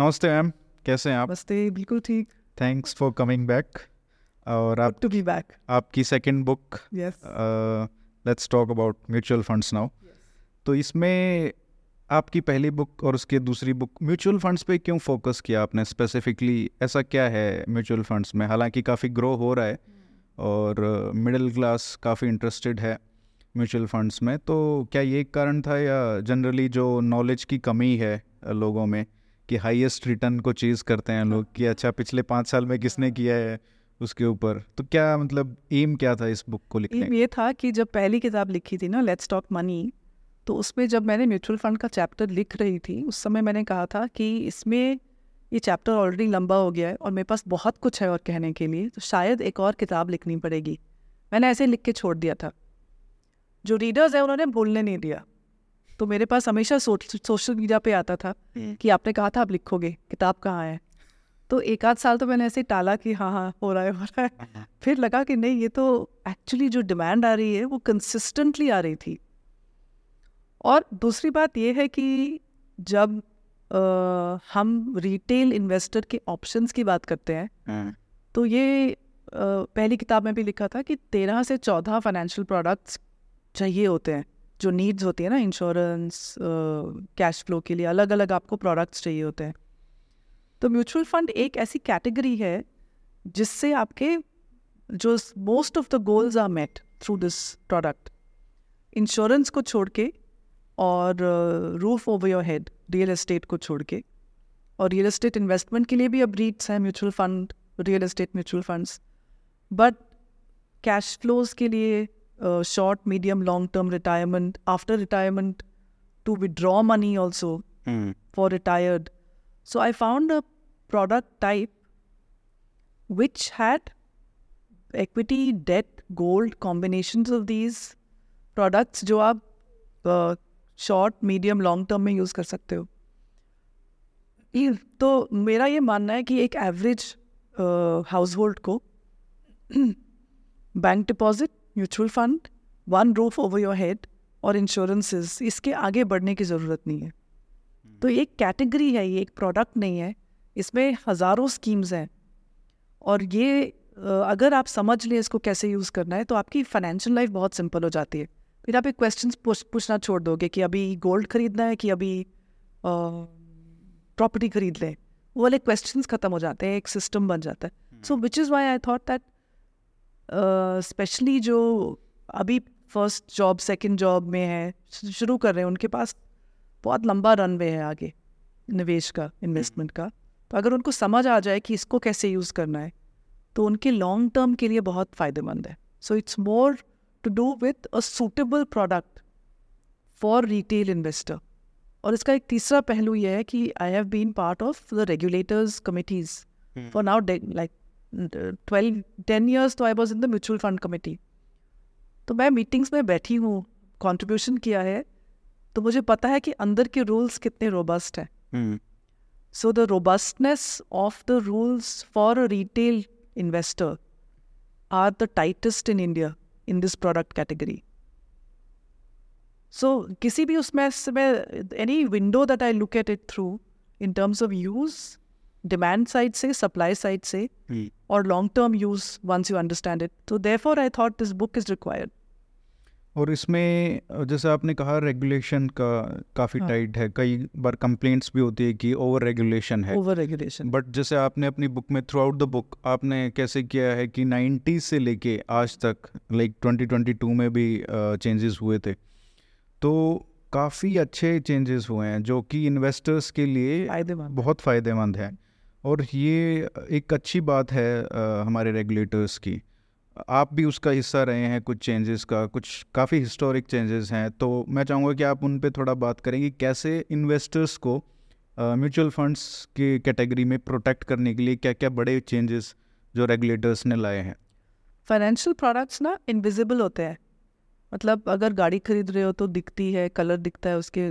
नमस्ते मैम कैसे हैं आप? नमस्ते बिल्कुल ठीक। थैंक्स फॉर कमिंग बैक और आप टू बी बैक आपकी second book yes let's talk about mutual funds now तो इसमें आपकी पहली बुक और उसकी दूसरी बुक म्यूचुअल फंड्स पे क्यों फोकस किया आपने? स्पेसिफिकली ऐसा क्या है म्यूचुअल फंड्स में? हालाँकि काफ़ी ग्रो हो रहा है और मिडिल क्लास काफ़ी इंटरेस्टेड है म्यूचुअल फंड्स में। तो क्या ये एक कारण था या जनरली जो नॉलेज की कमी है लोगों में? कि हाईएस्ट रिटर्न को चीज़ करते हैं लोग कि अच्छा पिछले पाँच साल में किसने किया है उसके ऊपर? तो क्या मतलब एम क्या था इस बुक को लिखने एम ये था कि जब पहली किताब लिखी थी ना लेट्स टॉक मनी तो उसमें जब मैंने म्यूचुअल फंड का चैप्टर लिख रही थी उस समय मैंने कहा था कि इसमें ये चैप्टर ऑलरेडी लंबा हो गया है और मेरे पास बहुत कुछ है और कहने के लिए तो शायद एक और किताब लिखनी पड़ेगी। मैंने ऐसे लिख के छोड़ दिया था। जो रीडर्स है उन्होंने बोलने नहीं दिया। तो मेरे पास हमेशा सोशल मीडिया पे आता था कि आपने कहा था आप लिखोगे किताब कहाँ है? तो एक आध साल तो मैंने ऐसे ही टाला कि हाँ हाँ हो रहा है हो रहा है। फिर लगा कि नहीं ये तो एक्चुअली जो डिमांड आ रही है वो कंसिस्टेंटली आ रही थी। और दूसरी बात ये है कि जब अ, हम रिटेल इन्वेस्टर के ऑप्शंस की बात करते हैं हाँ, तो ये अ, पहली किताब में भी लिखा था कि तेरह से चौदह फाइनेंशियल प्रोडक्ट्स चाहिए होते हैं। जो नीड्स होती है ना इंश्योरेंस कैश फ्लो के लिए अलग अलग आपको प्रोडक्ट्स चाहिए होते हैं। तो म्यूचुअल फंड एक ऐसी कैटेगरी है जिससे आपके जो most of the goals are met through this product insurance को छोड़ के और roof over your head real estate को छोड़ के। और रियल एस्टेट इन्वेस्टमेंट के लिए भी अब रीट्स हैं mutual fund real estate mutual funds but cash flows के लिए short medium long term retirement after retirement to withdraw money also hmm, for retired. So I found a product type which had equity, debt, gold combinations of these products जो आप short medium long term में use कर सकते हो तो मेरा ये मानना है कि एक एवरेज हाउस होल्ड को bank deposit mutual fund one roof over your head और इंश्योरेंसेस इसके आगे बढ़ने की ज़रूरत नहीं है। तो ये एक कैटेगरी है ये एक प्रोडक्ट नहीं है इसमें हज़ारों स्कीम्स हैं। और ये अगर आप समझ लें इसको कैसे यूज़ करना है तो आपकी फाइनेंशियल लाइफ बहुत सिंपल हो जाती है। फिर आप एक क्वेश्चन पूछना छोड़ दोगे कि अभी गोल्ड खरीदना है कि अभी प्रॉपर्टी खरीद लें? वो वाले क्वेश्चंस ख़त्म हो जाते हैं एक सिस्टम बन जाता है। So which is why I thought that specially uh, जो अभी फ़र्स्ट जॉब सेकंड जॉब में है शुरू कर रहे हैं उनके पास बहुत लंबा रनवे है आगे निवेश का इन्वेस्टमेंट का। तो अगर उनको समझ आ जाए कि इसको कैसे यूज़ करना है तो उनके लॉन्ग टर्म के लिए बहुत फ़ायदेमंद है। So it's more to do with a suitable product for retail investor और इसका एक तीसरा पहलू यह है कि I have been part of the regulators committees for now like twelve ten years तो I was in the mutual fund committee तो मैं मीटिंग्स में बैठी हूँ कॉन्ट्रीब्यूशन किया है तो मुझे पता है कि अंदर के रूल्स कितने रोबस्ट हैं। So the robustness of the rules for a retail investor are the tightest in India in this product category so किसी भी उसमें any window that I look at it through in terms of use demand side से, supply side से, हम्म, or long term use once you understand it. So therefore I thought this book is required. और इसमें जैसे आपने कहा regulation का काफ़ी हाँ। टाइट है कई बार कंप्लेंट्स भी होती है कि ओवर रेगुलेशन है Over regulation. बट जैसे आपने अपनी बुक में थ्रू आउट द बुक आपने कैसे किया है कि 90 से लेके आज तक लाइक 2022 में भी चेंजेस हुए थे तो काफ़ी अच्छे चेंजेस हुए हैं जो कि इन्वेस्टर्स के लिए फ़ायदेमंद बहुत फ़ायदेमंद है और ये एक अच्छी बात है हमारे रेगुलेटर्स की। आप भी उसका हिस्सा रहे हैं, कुछ चेंजेस का, कुछ काफ़ी हिस्टोरिक चेंजेस हैं तो मैं चाहूँगा कि आप उन पर थोड़ा बात करेंगे कैसे इन्वेस्टर्स को म्यूचुअल फंड्स की कैटेगरी में प्रोटेक्ट करने के लिए क्या क्या बड़े चेंजेस जो रेगुलेटर्स ने लाए हैं। फाइनेंशियल प्रोडक्ट्स ना इनविजिबल होते हैं। मतलब अगर गाड़ी खरीद रहे हो तो दिखती है कलर दिखता है, उसके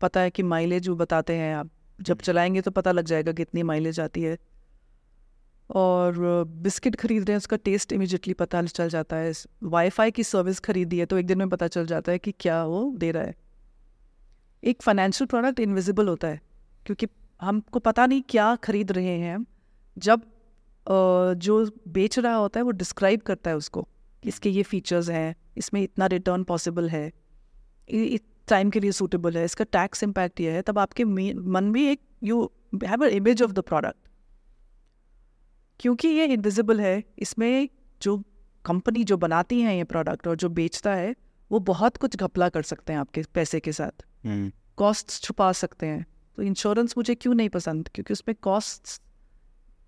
पता है कि माइलेज वो बताते हैं आप। जब चलाएँगे तो पता लग जाएगा कितनी माइलेज आती है। और बिस्किट खरीद रहे हैं, उसका टेस्ट इमिजिएटली पता चल जाता है। वाईफाई की सर्विस खरीदी है तो एक दिन में पता चल जाता है कि क्या वो दे रहा है। एक फाइनेंशियल प्रोडक्ट इनविजिबल होता है, क्योंकि हमको पता नहीं क्या खरीद रहे हैं जब जो बेच रहा होता है, वो डिस्क्राइब करता है उसको इसके ये फीचर्स हैं, इसमें इतना रिटर्न पॉसिबल है। टाइम के लिए सूटेबल है इसका टैक्स इम्पैक्ट ये है तब आपके मन में एक you have a image of the product क्योंकि ये इनविजिबल है इसमें जो कंपनी जो बनाती है ये प्रोडक्ट और जो बेचता है वो बहुत कुछ घपला कर सकते हैं आपके पैसे के साथ. हम्म, कॉस्ट छुपा सकते हैं. तो इंश्योरेंस मुझे क्यों नहीं पसंद? क्योंकि उसमें कॉस्ट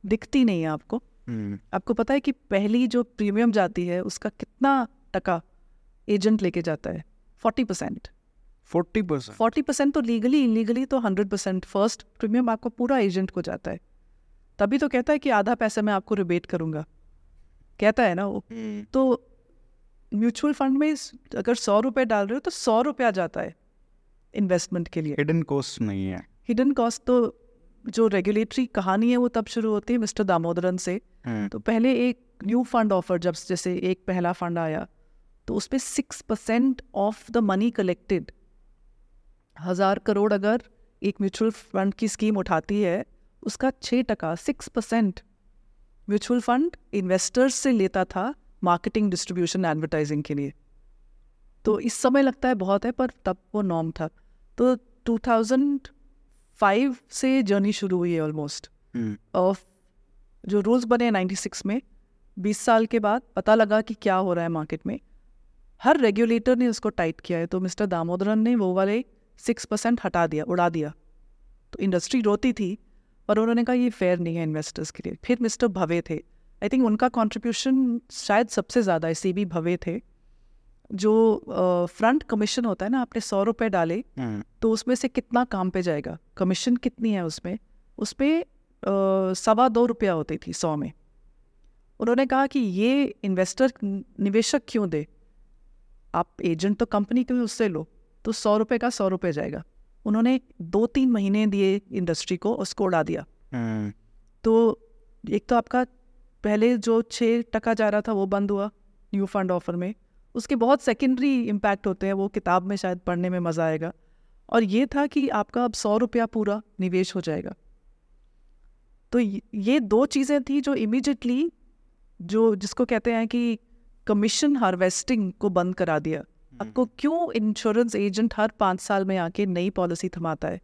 दिखती नहीं है आपको. हम्म, आपको पता है कि पहली जो प्रीमियम जाती है उसका कितना टका एजेंट लेके जाता है? फोर्टी परसेंट 40% फोर्टी परसेंट तो लीगली इलीगली तो हंड्रेड परसेंट फ़र्स्ट प्रीमियम आपको पूरा एजेंट को जाता है। तभी तो कहता है कि आधा पैसा मैं आपको रिबेट करूँगा। कहता है ना वो। हम्म, तो म्यूचुअल फंड में अगर सौ रुपये डाल रहे हो तो सौ रुपया जाता है इन्वेस्टमेंट के लिए। हिडन कॉस्ट नहीं है। हिडन कॉस्ट तो जो रेगुलेटरी कहानी है वो तब शुरू होती है मिस्टर दामोदरन से। हम्म, तो पहले एक न्यू फंड ऑफ़र जब जैसे एक पहला फंड आया तो उस पर six percent off the money collected हज़ार करोड़ अगर एक म्यूचुअल फंड की स्कीम उठाती है उसका छः टका six percent mutual fund investors से लेता था मार्केटिंग डिस्ट्रीब्यूशन एडवर्टाइजिंग के लिए। तो इस समय लगता है बहुत है पर तब वो नॉर्म था। तो 2005 से जर्नी शुरू हुई है ऑलमोस्ट हम्म, ऑफ़ जो रूल्स बने 96 में 20 साल के बाद पता लगा कि क्या हो रहा है मार्केट में। हर रेगुलेटर ने उसको टाइट किया है तो मिस्टर दामोदरन ने वो वाले सिक्स परसेंट हटा दिया उड़ा दिया। तो इंडस्ट्री रोती थी पर उन्होंने कहा ये फेयर नहीं है इन्वेस्टर्स के लिए। फिर मिस्टर भवे थे। आई थिंक उनका कॉन्ट्रीब्यूशन शायद सबसे ज़्यादा है सी बी भवे थे। जो फ्रंट uh, कमीशन होता है ना आपने सौ रुपये डाले हम्म, तो उसमें से कितना काम पे जाएगा? कमीशन कितनी है उसमें? उसमें अ, सवा दो रुपया होती थी सौ में। उन्होंने कहा कि ये इन्वेस्टर निवेशक क्यों दे? आप एजेंट तो कंपनी के उससे लो। तो सौ रुपये का सौ रुपये जाएगा। उन्होंने दो तीन महीने दिए इंडस्ट्री को उसको उड़ा दिया। हम्म, तो एक तो आपका पहले जो छः टका जा रहा था वो बंद हुआ न्यू फंड ऑफ़र में। उसके बहुत सेकेंडरी इम्पैक्ट होते हैं वो किताब में शायद पढ़ने में मज़ा आएगा। और ये था कि आपका अब सौ रुपया पूरा निवेश हो जाएगा। तो ये ये दो चीज़ें थी जो इमीडिएटली जो जिसको कहते हैं कि कमीशन हार्वेस्टिंग को बंद करा दिया। आपको क्यों इंश्योरेंस एजेंट हर पाँच साल में आके नई पॉलिसी थमाता है?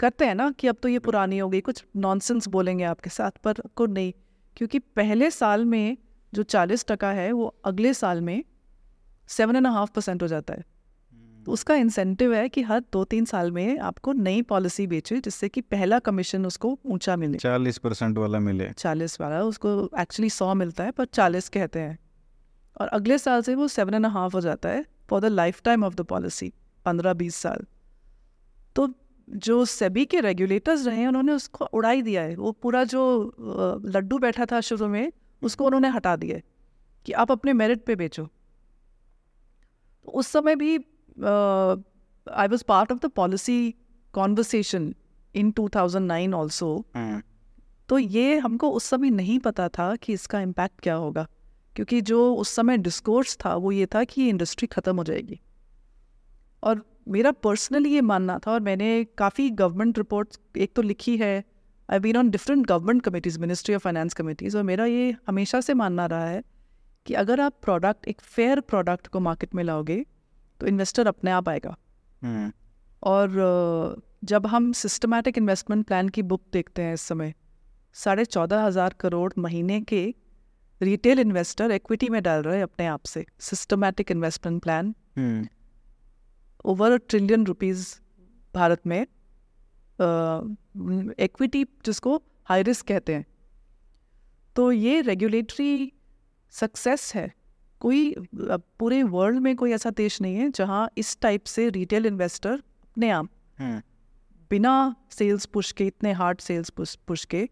करते हैं ना कि अब तो ये पुरानी हो गई कुछ नॉनसेंस बोलेंगे आपके साथ पर आपको नहीं। क्योंकि पहले साल में जो चालीस टका है वो अगले साल में सेवन एंड हाफ़ परसेंट हो जाता है। तो उसका इंसेंटिव है कि हर दो तीन साल में आपको नई पॉलिसी बेचे जिससे कि पहला कमीशन उसको ऊँचा मिले। चालीस परसेंट वाला मिले। चालीस वाला उसको एक्चुअली सौ मिलता है पर चालीस कहते हैं। और अगले साल से वो सेवन एंड हाफ़ हो जाता है। For the lifetime of the policy पंद्रह बीस साल। तो जो सेबी के रेगुलेटर्स रहे हैं उन्होंने उसको उड़ाई दिया है। वो पूरा जो लड्डू बैठा था शुरू में उसको उन्होंने हटा दिया कि आप अपने मेरिट पे बेचो। तो उस समय भी I was part of the policy conversation in 2009 also hmm, तो ये हमको उस समय नहीं पता था कि इसका इम्पैक्ट क्या होगा। क्योंकि जो उस समय डिस्कोर्स था वो ये था कि ये इंडस्ट्री ख़त्म हो जाएगी। और मेरा पर्सनली ये मानना था और मैंने काफ़ी गवर्नमेंट रिपोर्ट एक तो लिखी है। I been on different government committees ministry of finance committees और मेरा ये हमेशा से मानना रहा है कि अगर आप प्रोडक्ट एक फेयर प्रोडक्ट को मार्केट में लाओगे तो इन्वेस्टर अपने आप आएगा। हम्म, और जब हम सिस्टमैटिक इन्वेस्टमेंट प्लान की बुक देखते हैं इस समय साढ़े चौदह हज़ार करोड़ महीने के रिटेल इन्वेस्टर इक्विटी में डाल रहे हैं अपने आप से systematic investment plan over a trillion rupees Bharat में इक्विटी जिसको हाई रिस्क कहते हैं। तो ये रेगुलेटरी सक्सेस है। कोई पूरे वर्ल्ड में कोई ऐसा देश नहीं है जहाँ इस टाइप से रिटेल इन्वेस्टर अपने आप हम्म, बिना सेल्स पुश के इतने हार्ड सेल्स पुश पुश के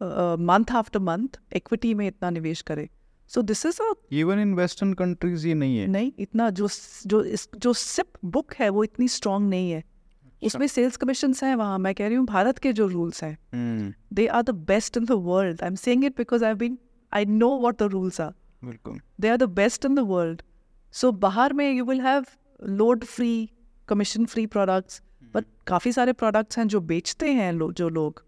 मंथ आफ्टर मंथ इक्विटी में इतना निवेश करे। So this is even in western countries ये नहीं है। नहीं इतना जो जो इस जो सिप बुक है वो इतनी स्ट्रांग नहीं है। उसमें सेल्स कमीशंस हैं वहाँ मैं कह रही हूँ भारत के जो रूल्स हैं। They are the best in the world I am saying it because I been I know what the rules are बिल्कुल। They are the best in the world so bahar mein you will have load free commission free products पर काफ़ी सारे products हैं जो बेचते हैं लो, जो लोग।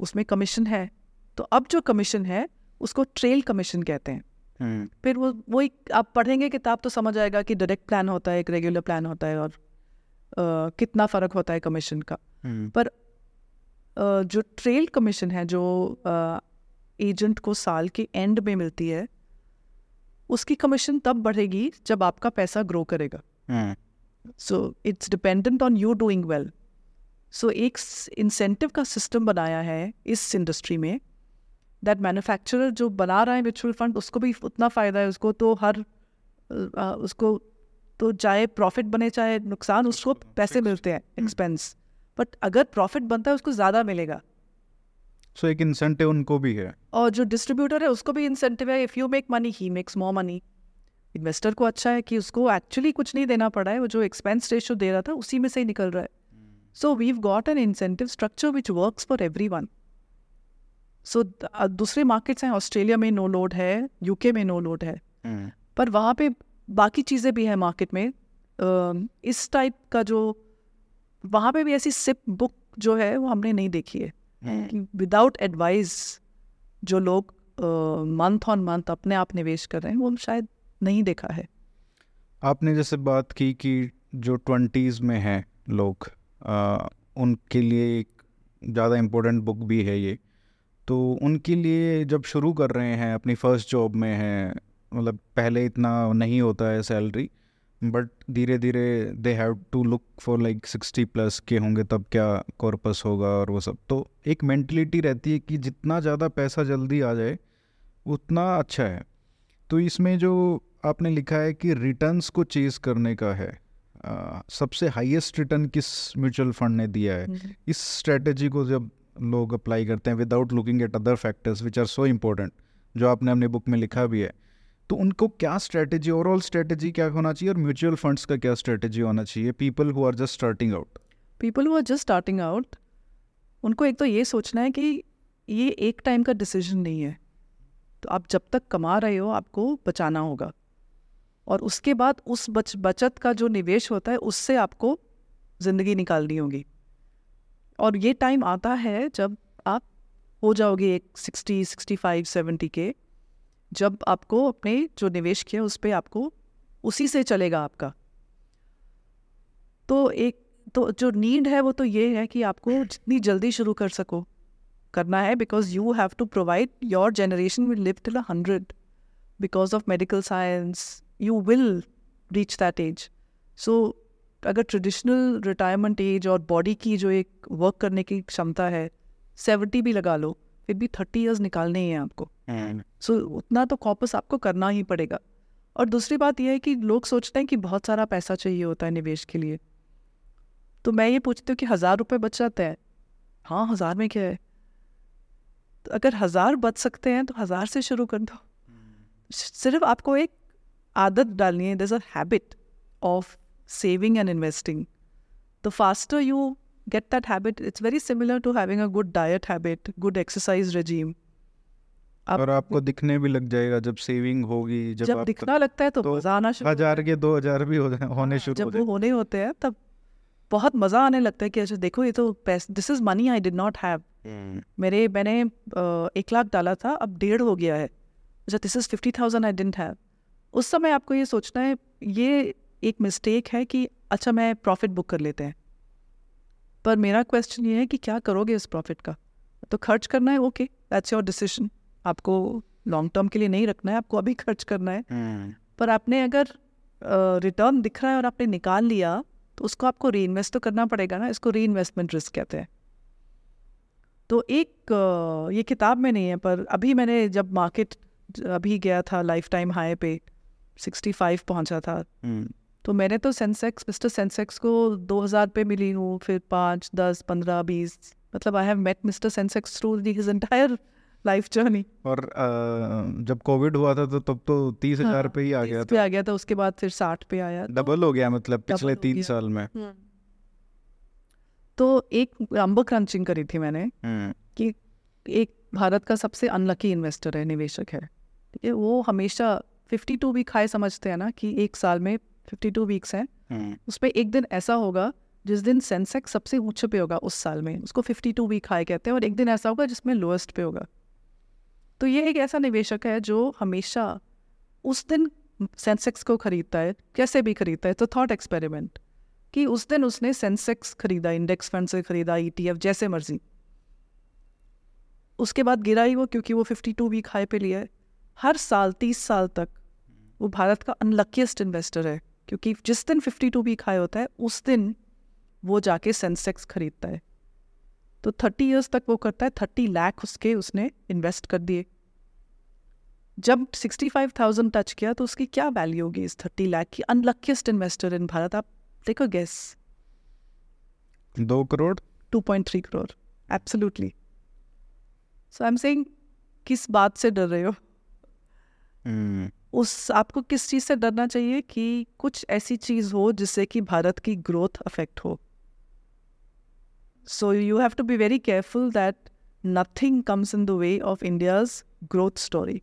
उसमें कमीशन है तो अब जो कमीशन है उसको ट्रेल कमीशन कहते हैं। हम्म, फिर वो वो एक आप पढ़ेंगे किताब तो समझ आएगा कि डायरेक्ट प्लान होता है एक रेगुलर प्लान होता है और अ, कितना फ़र्क होता है कमीशन का। हम्म, पर अ, जो ट्रेल कमीशन है जो आ, एजेंट को साल के एंड में मिलती है उसकी कमीशन तब बढ़ेगी जब आपका पैसा ग्रो करेगा। So it's dependent on you doing well so so, एक इंसेंटिव का सिस्टम बनाया है इस इंडस्ट्री में दैट मैन्युफैक्चरर जो बना रहा है म्यूचुअल फंड उसको भी उतना फ़ायदा है उसको तो हर अ, उसको तो चाहे प्रॉफिट बने चाहे नुकसान उसको पैसे मिलते हैं एक्सपेंस बट अगर प्रॉफिट बनता है उसको ज़्यादा मिलेगा। सो so, एक इंसेंटिव उनको भी है। और जो डिस्ट्रीब्यूटर है उसको भी इंसेंटिव है। If you make money he makes more money investor को अच्छा है कि उसको एक्चुअली कुछ नहीं देना पड़ा है। वो जो एक्सपेंस रेशियो दे रहा था उसी में से ही निकल रहा है। So we've got an incentive structure which works for everyone so दूसरे मार्केट्स हैं ऑस्ट्रेलिया में नो लोड है यूके में नो लोड है। हम्म, पर वहाँ पे बाकी चीज़ें भी हैं मार्केट में। अम, इस टाइप का जो वहाँ पे भी ऐसी सिप बुक जो है वो हमने नहीं देखी है। विदाउट एडवाइस जो लोग मंथ ऑन मंथ अपने आप निवेश कर रहे हैं वो शायद नहीं देखा है। आपने जैसे बात की कि जो ट्वेंटीज़ में हैं लोग उनके लिए एक ज़्यादा इम्पोर्टेंट बुक भी है ये। तो उनके लिए जब शुरू कर रहे हैं, अपनी फ़र्स्ट जॉब में हैं मतलब पहले इतना नहीं होता है सैलरी बट धीरे धीरे they have to look for like sixty plus के होंगे, तब क्या कॉर्पस होगा और वो सब। तो एक मेंटलिटी रहती है कि जितना ज़्यादा पैसा जल्दी आ जाए, उतना अच्छा है। तो इसमें जो आपने लिखा है कि रिटर्न्स को चेज करने का है सबसे हाईएस्ट रिटर्न किस म्यूचुअल फंड ने दिया है? इस स्ट्रेटेजी को जब लोग अप्लाई करते हैं without looking at other factors which are so important जो आपने अपनी बुक में लिखा भी है तो उनको क्या स्ट्रेटेजी ओवरऑल स्ट्रेटेजी क्या होना चाहिए और म्यूचुअल फंड्स का क्या स्ट्रेटेजी होना चाहिए? People who are just starting out people who are just starting out उनको एक तो ये सोचना है कि ये एक टाइम का डिसीज़न नहीं है। तो आप जब तक कमा रहे हो आपको बचाना होगा। और उसके बाद उस बच, बचत का जो निवेश होता है, उससे आपको ज़िंदगी निकालनी होगी। और ये टाइम आता है जब आप हो जाओगे एक सिक्सटी सिक्सटी फाइव सेवेंटी के, जब आपको अपने जो निवेश किया उस पर आपको उसी से चलेगा आपका। तो एक तो जो नीड है, वो तो ये है कि आपको जितनी जल्दी शुरू कर सको। करना है because you have to provide your generation will live till hundred because of medical science you will reach that age so अगर ट्रेडिशनल रिटायरमेंट एज और बॉडी की जो एक वर्क करने की क्षमता है सेवेंटी भी लगा लो फिर भी थर्टी ईयर्स निकालने ही हैं आपको। सो so, उतना तो कॉपस आपको करना ही पड़ेगा। और दूसरी बात यह है कि लोग सोचते हैं कि बहुत सारा पैसा चाहिए होता है निवेश के लिए। तो मैं ये पूछती हूँ कि हज़ार रुपये बच जाते हैं? हाँ हज़ार में क्या है? तो अगर हज़ार बच सकते हैं तो हज़ार से शुरू कर दो। सिर्फ़ आपको एक आदत डालनी है दस a habit of saving and investing. The faster you get that habit it's very similar to having a good diet habit good exercise regime. आप और आपको दिखने भी लग जाएगा जब सेविंग होगी जब, जब दिखना लगता है तो, तो मज़ा आना शुरू हज़ार के दो हज़ार भी हो जाए- होने हाँ, शुरू हो वो होने होते हैं तब बहुत मज़ा आने लगता है कि अच्छा देखो ये तो this is money I did not have मेरे मैंने एक लाख डाला था अब डेढ़ हो गया है। अच्छा this is fifty thousand I didn't have उस समय आपको ये सोचना है ये एक मिस्टेक है कि अच्छा मैं प्रॉफिट बुक कर लेते हैं। पर मेरा क्वेश्चन ये है कि क्या करोगे इस प्रॉफिट का? तो खर्च करना है ओके दैट्स योर डिसीज़न आपको लॉन्ग टर्म के लिए नहीं रखना है आपको अभी खर्च करना है। पर आपने अगर रिटर्न uh, दिख रहा है और आपने निकाल लिया तो उसको आपको री इन्वेस्ट तो करना पड़ेगा ना इसको री इन्वेस्टमेंट रिस्क कहते हैं। तो एक अ, ये किताब में नहीं है पर अभी मैंने जब मार्केट अभी गया था लाइफ टाइम हाई पे सिक्सटी फाइव पहुँचा था। तो मैंने तो सेंसेक्स मिस्टर सेंसेक्स को 2000 पे मिली हूँ फिर पाँच दस पंद्रह बीस मतलब I have met mister Sensex through the his entire life journey और अ, जब कोविड हुआ था तो तब तो तीस हज़ार पे ही आ गया पे था। आ गया था उसके बाद फिर साठ पे आया। तो- डबल हो गया मतलब पिछले तीन साल में। तो एक नंबर क्रंचिंग करी थी मैंने हम्म, कि एक भारत का सबसे अनलकी इन्वेस्टर है निवेशक है। ठीक है वो हमेशा 52 वीक हाई समझते हैं ना कि एक साल में 52 वीक्स हैं। हम्म, उस पर एक दिन ऐसा होगा जिस दिन सेंसेक्स सबसे ऊँचे पे होगा उस साल में। उसको 52 वीक हाई कहते हैं और एक दिन ऐसा होगा जिसमें लोएस्ट पे होगा। तो ये एक ऐसा निवेशक है जो हमेशा उस दिन सेंसेक्स को खरीदता है कैसे भी खरीदता है तो थॉट एक्सपेरिमेंट कि उस दिन उसने सेंसेक्स खरीदा इंडेक्स फंड से खरीदा ईटीएफ जैसे मर्ज़ी। उसके बाद गिरा ही वो क्योंकि वो 52 वीक हाई पे लिया है। हर साल तीस साल तक वो भारत का अनलकीस्ट इन्वेस्टर है क्योंकि जिस दिन 52 वीक हाई होता है उस दिन वो जाके सेंसेक्स खरीदता है। तो थर्टी ईयर्स तक वो करता है 30 लाख उसके उसने इन्वेस्ट कर दिए। जब 65,000 टच किया तो उसकी क्या वैल्यू होगी इस 30 लाख की अनलकीस्ट इन्वेस्टर इन भारत? आप देखो गेस दो crore? 2.3 crore. Absolutely so I am saying किस बात से डर रहे हो? हम्म, उस आपको किस चीज़ से डरना चाहिए कि कुछ ऐसी चीज़ हो जिससे कि भारत की ग्रोथ अफेक्ट हो? So you have to be very careful that nothing comes in the way of India's growth story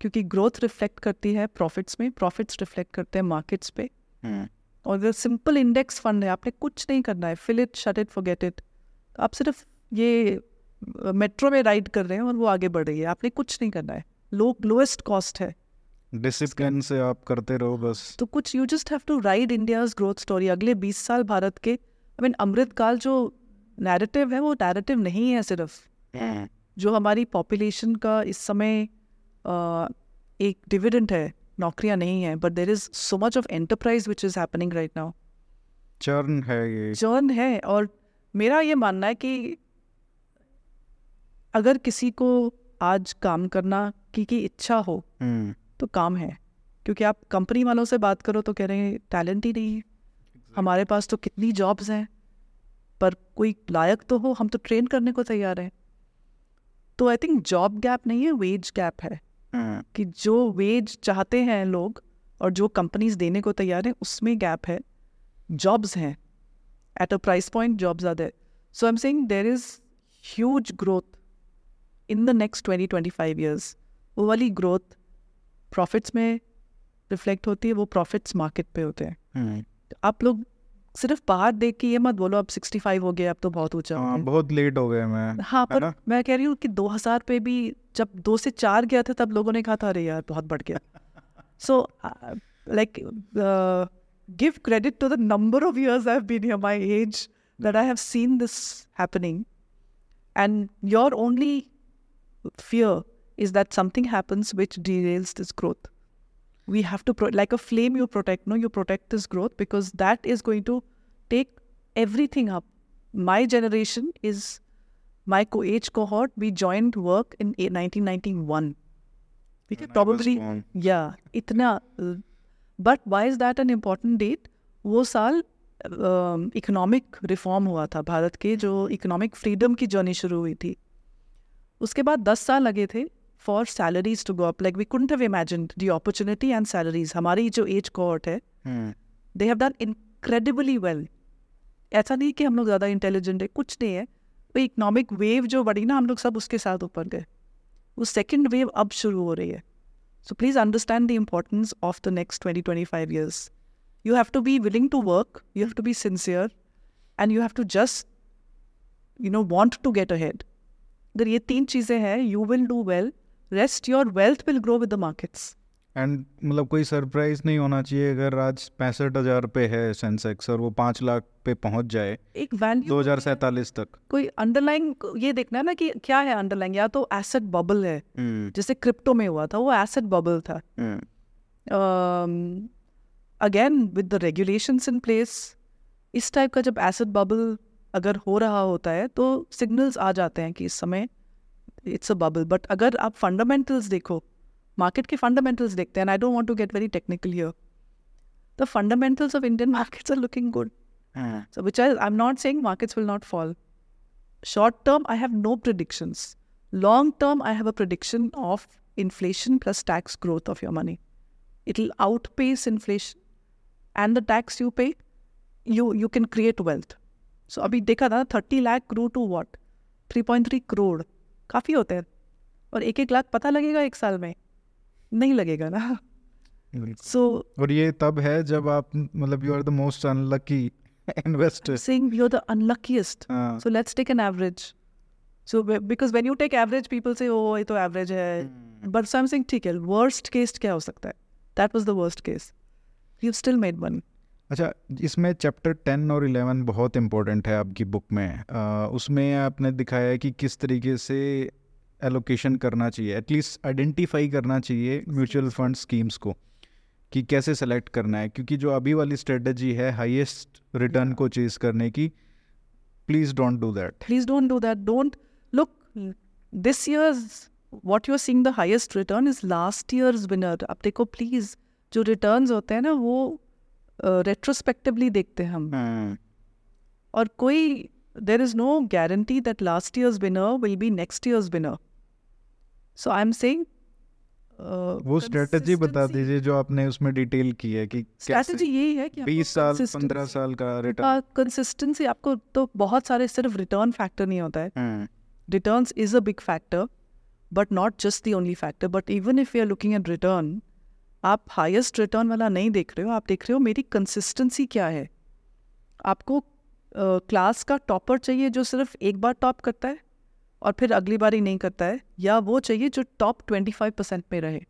क्योंकि ग्रोथ रिफ्लेक्ट करती है प्रॉफिट्स में प्रॉफिट्स रिफ्लेक्ट करते हैं मार्केट्स पे। हम्म, और अगर सिंपल इंडेक्स फंड है आपने कुछ नहीं करना है fill it shut it forget it आप सिर्फ़ ये मेट्रो में राइड कर रहे हैं और वो आगे बढ़ रही है आपने कुछ नहीं करना है। लो लोएस्ट कॉस्ट है। डिसिप्लिन से आप करते रहो बस। तो कुछ you just have to ride India's growth story अगले 20 साल भारत के आई मीन अमृत काल जो नैरेटिव है वो नैरेटिव नहीं है सिर्फ़। हम्म, जो हमारी पॉपुलेशन का इस समय अ, एक डिविडेंट है नौकरियाँ नहीं है but there is so much of enterprise which is happening right now churn है ये। चर्न है और मेरा ये मानना है कि अगर किसी को आज काम करना की की इच्छा हो हम्म, तो काम है। क्योंकि आप कंपनी वालों से बात करो तो कह रहे हैं टैलेंट ही नहीं है। हमारे पास तो कितनी जॉब्स हैं। पर कोई लायक तो हो हम तो ट्रेन करने को तैयार हैं। तो आई थिंक जॉब गैप नहीं है वेज गैप है। हम्म, कि जो वेज चाहते हैं लोग और जो कंपनीज़ देने को तैयार हैं उसमें गैप है। जॉब्स हैं। At a price point jobs are there so I am saying there is huge growth in the next twenty twenty five years वो वाली ग्रोथ प्रॉफिट्स में रिफ्लेक्ट होती है वो प्रॉफिट्स मार्केट पे होते हैं। तो आप लोग सिर्फ़ बाहर देख के ये मत बोलो अब सिक्सटी फाइव हो गया अब तो बहुत ऊँचा हो बहुत लेट हो गए मैं हाँ पर ना? मैं कह रही हूँ कि 2000 पे भी जब दो से चार गया था तब लोगों ने कहा था अरे यार बहुत बढ़ गया। So like give credit to the number of years I have been here my age that I have seen this happening and your only fear is that something happens which derails this growth we have to pro- like a flame you protect no you protect this growth because that is going to take everything up my generation is my co- age cohort we joined work in a- 1991 we When I could was probably born. yeah itna but why is that an important date वो साल economic reform हुआ था भारत के जो economic freedom की journey शुरू हुई थी उसके बाद दस साल लगे थे for salaries to go up like we couldn't have imagined the opportunity and salaries हमारी जो एज कोहॉर्ट है हम्म, they have done incredibly well ऐसा नहीं कि हम लोग ज़्यादा इंटेलिजेंट है कुछ नहीं है। वो इकोनॉमिक वेव जो बढ़ी ना हम लोग सब उसके साथ ऊपर गए। वो सेकेंड वेव अब शुरू हो रही है। So please understand the importance of the next twenty twenty five years you have to be willing to work you have to be sincere and you have to just you know want to get ahead अगर ये तीन चीज़ें हैं you will do well rest your wealth will grow with the markets and मतलब कोई surprise नहीं होना चाहिए अगर आज पैंसठ हज़ार पे है सेंसेक्स और वो पाँच लाख पे पहुँच जाए एक वैल्यू दो हज़ार सैतालीस तक। कोई अंडरलाइन ये देखना है ना कि क्या है अंडरलाइन या तो एसेट बबल है। हम्म, जैसे क्रिप्टो में हुआ था वो एसेट बबल था। Again with the regulations in place इस टाइप का जब एसेट बबल अगर हो रहा होता है तो सिग्नल्स आ जाते हैं कि इस समय इट्स अ बबल बट अगर आप फंडामेंटल्स देखो मार्केट के फंडामेंटल्स देखते हैं I don't want to get very technical here the fundamentals of Indian markets are looking good hmm, So, which I, I'm not saying markets will not fall. Short term, I have no predictions. Long term, I have a prediction of inflation plus tax growth of your money. It'll outpace inflation, and the tax you pay, you you can create wealth. So अभी देखा था thirty lakh grow to what three point three crore काफ़ी होते हैं। और एक एक लाख पता लगेगा एक साल में। नहीं लगेगा ना। सो so, और ये तब है जब आप मतलब you are the most unlucky investor sing you are the unluckiest so let's take an average so because when you take average people से ओ ये तो एवरेज है। hmm। बट सो ठीक है वर्स्ट केस्ट क्या हो सकता है? That was the worst case you still made money अच्छा इसमें चैप्टर टेन और इलेवन बहुत इम्पोर्टेंट है आपकी बुक में आ, उसमें आपने दिखाया है कि किस तरीके से एलोकेशन करना चाहिए एटलीस्ट आइडेंटिफाई करना चाहिए म्यूचुअल फंड स्कीम्स को कि कैसे सेलेक्ट करना है क्योंकि जो अभी वाली स्ट्रेटजी है हाईएस्ट रिटर्न को चेज करने की please don't do that Please don't do that. Don't look. This year's what you're seeing the highest return is last year's winner. अब देखो please जो returns होते हैं ना वो रेट्रोस्पेक्टिवली देखते हैं हम। और कोई there is no guarantee that last year's winner will be next year's winner so I am saying वो स्ट्रेटजी बता दीजिए जो आपने उसमें डिटेल की है कि स्ट्रेटजी यही है कि बीस साल पंद्रह साल का रिटर्न कंसिस्टेंसी आपको तो बहुत सारे सिर्फ़ रिटर्न फैक्टर नहीं होता है। returns is a big factor but not just the only factor but even if you are looking at return आप हाईएस्ट रिटर्न वाला नहीं देख रहे हो आप देख रहे हो मेरी कंसिस्टेंसी क्या है? आपको क्लास uh, का टॉपर चाहिए जो सिर्फ़ एक बार टॉप करता है और फिर अगली बार ही नहीं करता है या वो चाहिए जो टॉप ट्वेंटी फाइव परसेंट में रहे।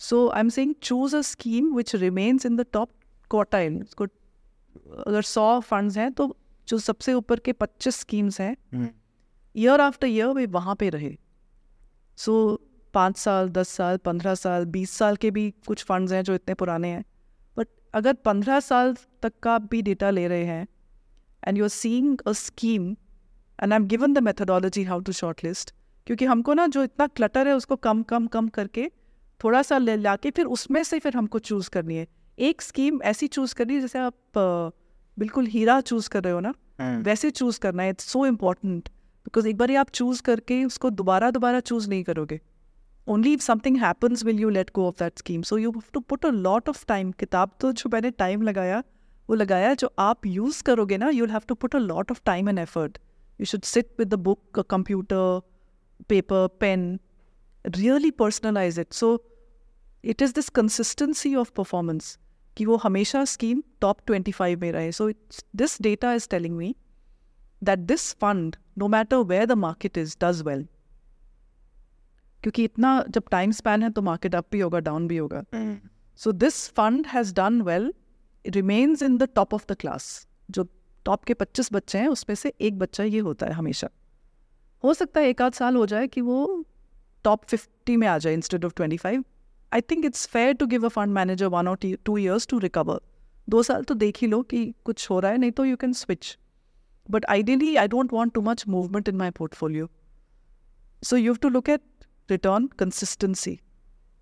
So I am saying choose a scheme which remains in the top quartile उसको अगर सौ फंड्स हैं तो जो सबसे ऊपर के पच्चीस स्कीम्स हैं ईयर आफ्टर ईयर वे वहाँ पे रहे। सो पाँच साल दस साल पंद्रह साल बीस साल के भी कुछ फंड्स हैं जो इतने पुराने हैं। बट अगर पंद्रह साल तक का आप भी डेटा ले रहे हैं and you are seeing a scheme and I am given the methodology how to shortlist क्योंकि हमको ना जो इतना क्लटर है उसको कम कम कम करके थोड़ा सा ले ला के फिर उसमें से फिर हमको चूज़ करनी है। एक स्कीम ऐसी चूज़ करनी है जैसे आप बिल्कुल हीरा चूज़ कर रहे हो ना वैसे चूज़ करना है। इट्स सो इंपॉर्टेंट बिकॉज़ एक बार आप चूज़ करके उसको दोबारा दोबारा चूज़ नहीं करोगे। Only if something happens will you let go of that scheme so you have to put a lot of time किताब तो जो मैंने टाइम लगाया वो लगाया जो आप यूज़ करोगे ना you have to put a lot of time and effort you should sit with the book computer paper pen really personalize it so it is this consistency of performance कि वो हमेशा स्कीम टॉप ट्वेंटी फाइव में रहे so this data is telling me that this fund, no matter where the market is, does well. क्योंकि इतना जब time span है तो मार्केट अप भी होगा डाउन भी होगा। So this fund has done well remains in the top of the class जो टॉप के पच्चीस बच्चे हैं उसमें से एक बच्चा ये होता है हमेशा। हो सकता है एक आध साल हो जाए कि वो टॉप फिफ्टी में आ जाए instead of twenty five I think it's fair to give a fund manager one और टू ईयर्स टू रिकवर दो साल तो देख ही लो कि कुछ हो रहा है नहीं तो you can switch but ideally i don't want too much movement in my portfolio so you have to look at return consistency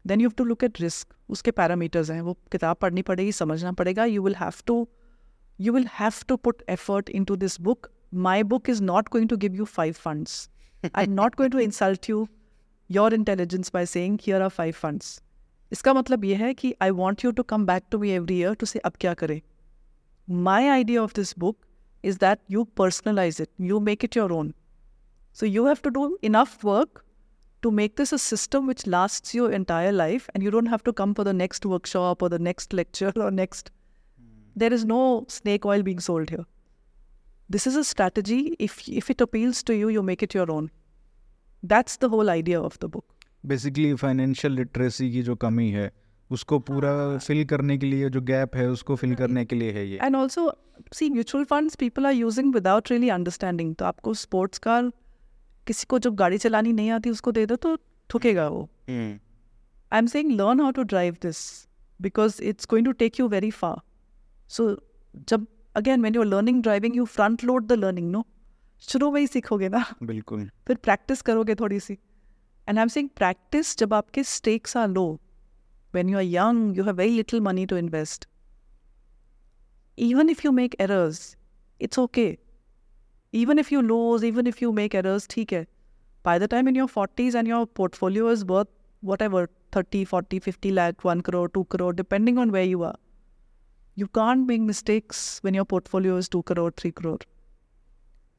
then you have to look at risk उसके पैरामीटर्स हैं। वो किताब पढ़नी पड़ेगी, समझना पड़ेगा। You will have to you will have to put effort into this book my book is not going to give you five funds I am not going to insult you your intelligence by saying here are five funds इसका मतलब यह है कि I want you to come back to me every year to say अब क्या करें? My idea of this book is that you personalise it you make it your own so you have to do enough work to make this a system which lasts your entire life and you don't have to come for the next workshop or the next lecture or next. There is no snake oil being sold here. This is a strategy. If, if it appeals to you, you make it your own. That's the whole idea of the book. Basically financial literacy की जो कमी है उसको पूरा fill करने के लिए जो गैप है उसको फिल करने के लिए है ये and also see mutual funds people are using without really understanding तो आपको स्पोर्ट्स कार किसी को जो गाड़ी चलानी नहीं आती उसको दे दो तो ठुकेगा वो। I am saying learn how to drive this because it's going to take you very far so जब again when you are learning driving you front load the learning no शुरू में ही सीखोगे ना? बिल्कुल। फिर प्रैक्टिस करोगे थोड़ी सी। And I am saying practice जब आपके stakes are low when you are young, you have very little money to invest. Even if you make errors, it's okay. Even if you lose, even if you make errors, ठीक है. By the time in your 40s and your portfolio is worth whatever 30, 40, 50 lakh, 1 crore, 2 crore, depending on where you are. You can't make mistakes when your portfolio is 2 crore, 3 crore.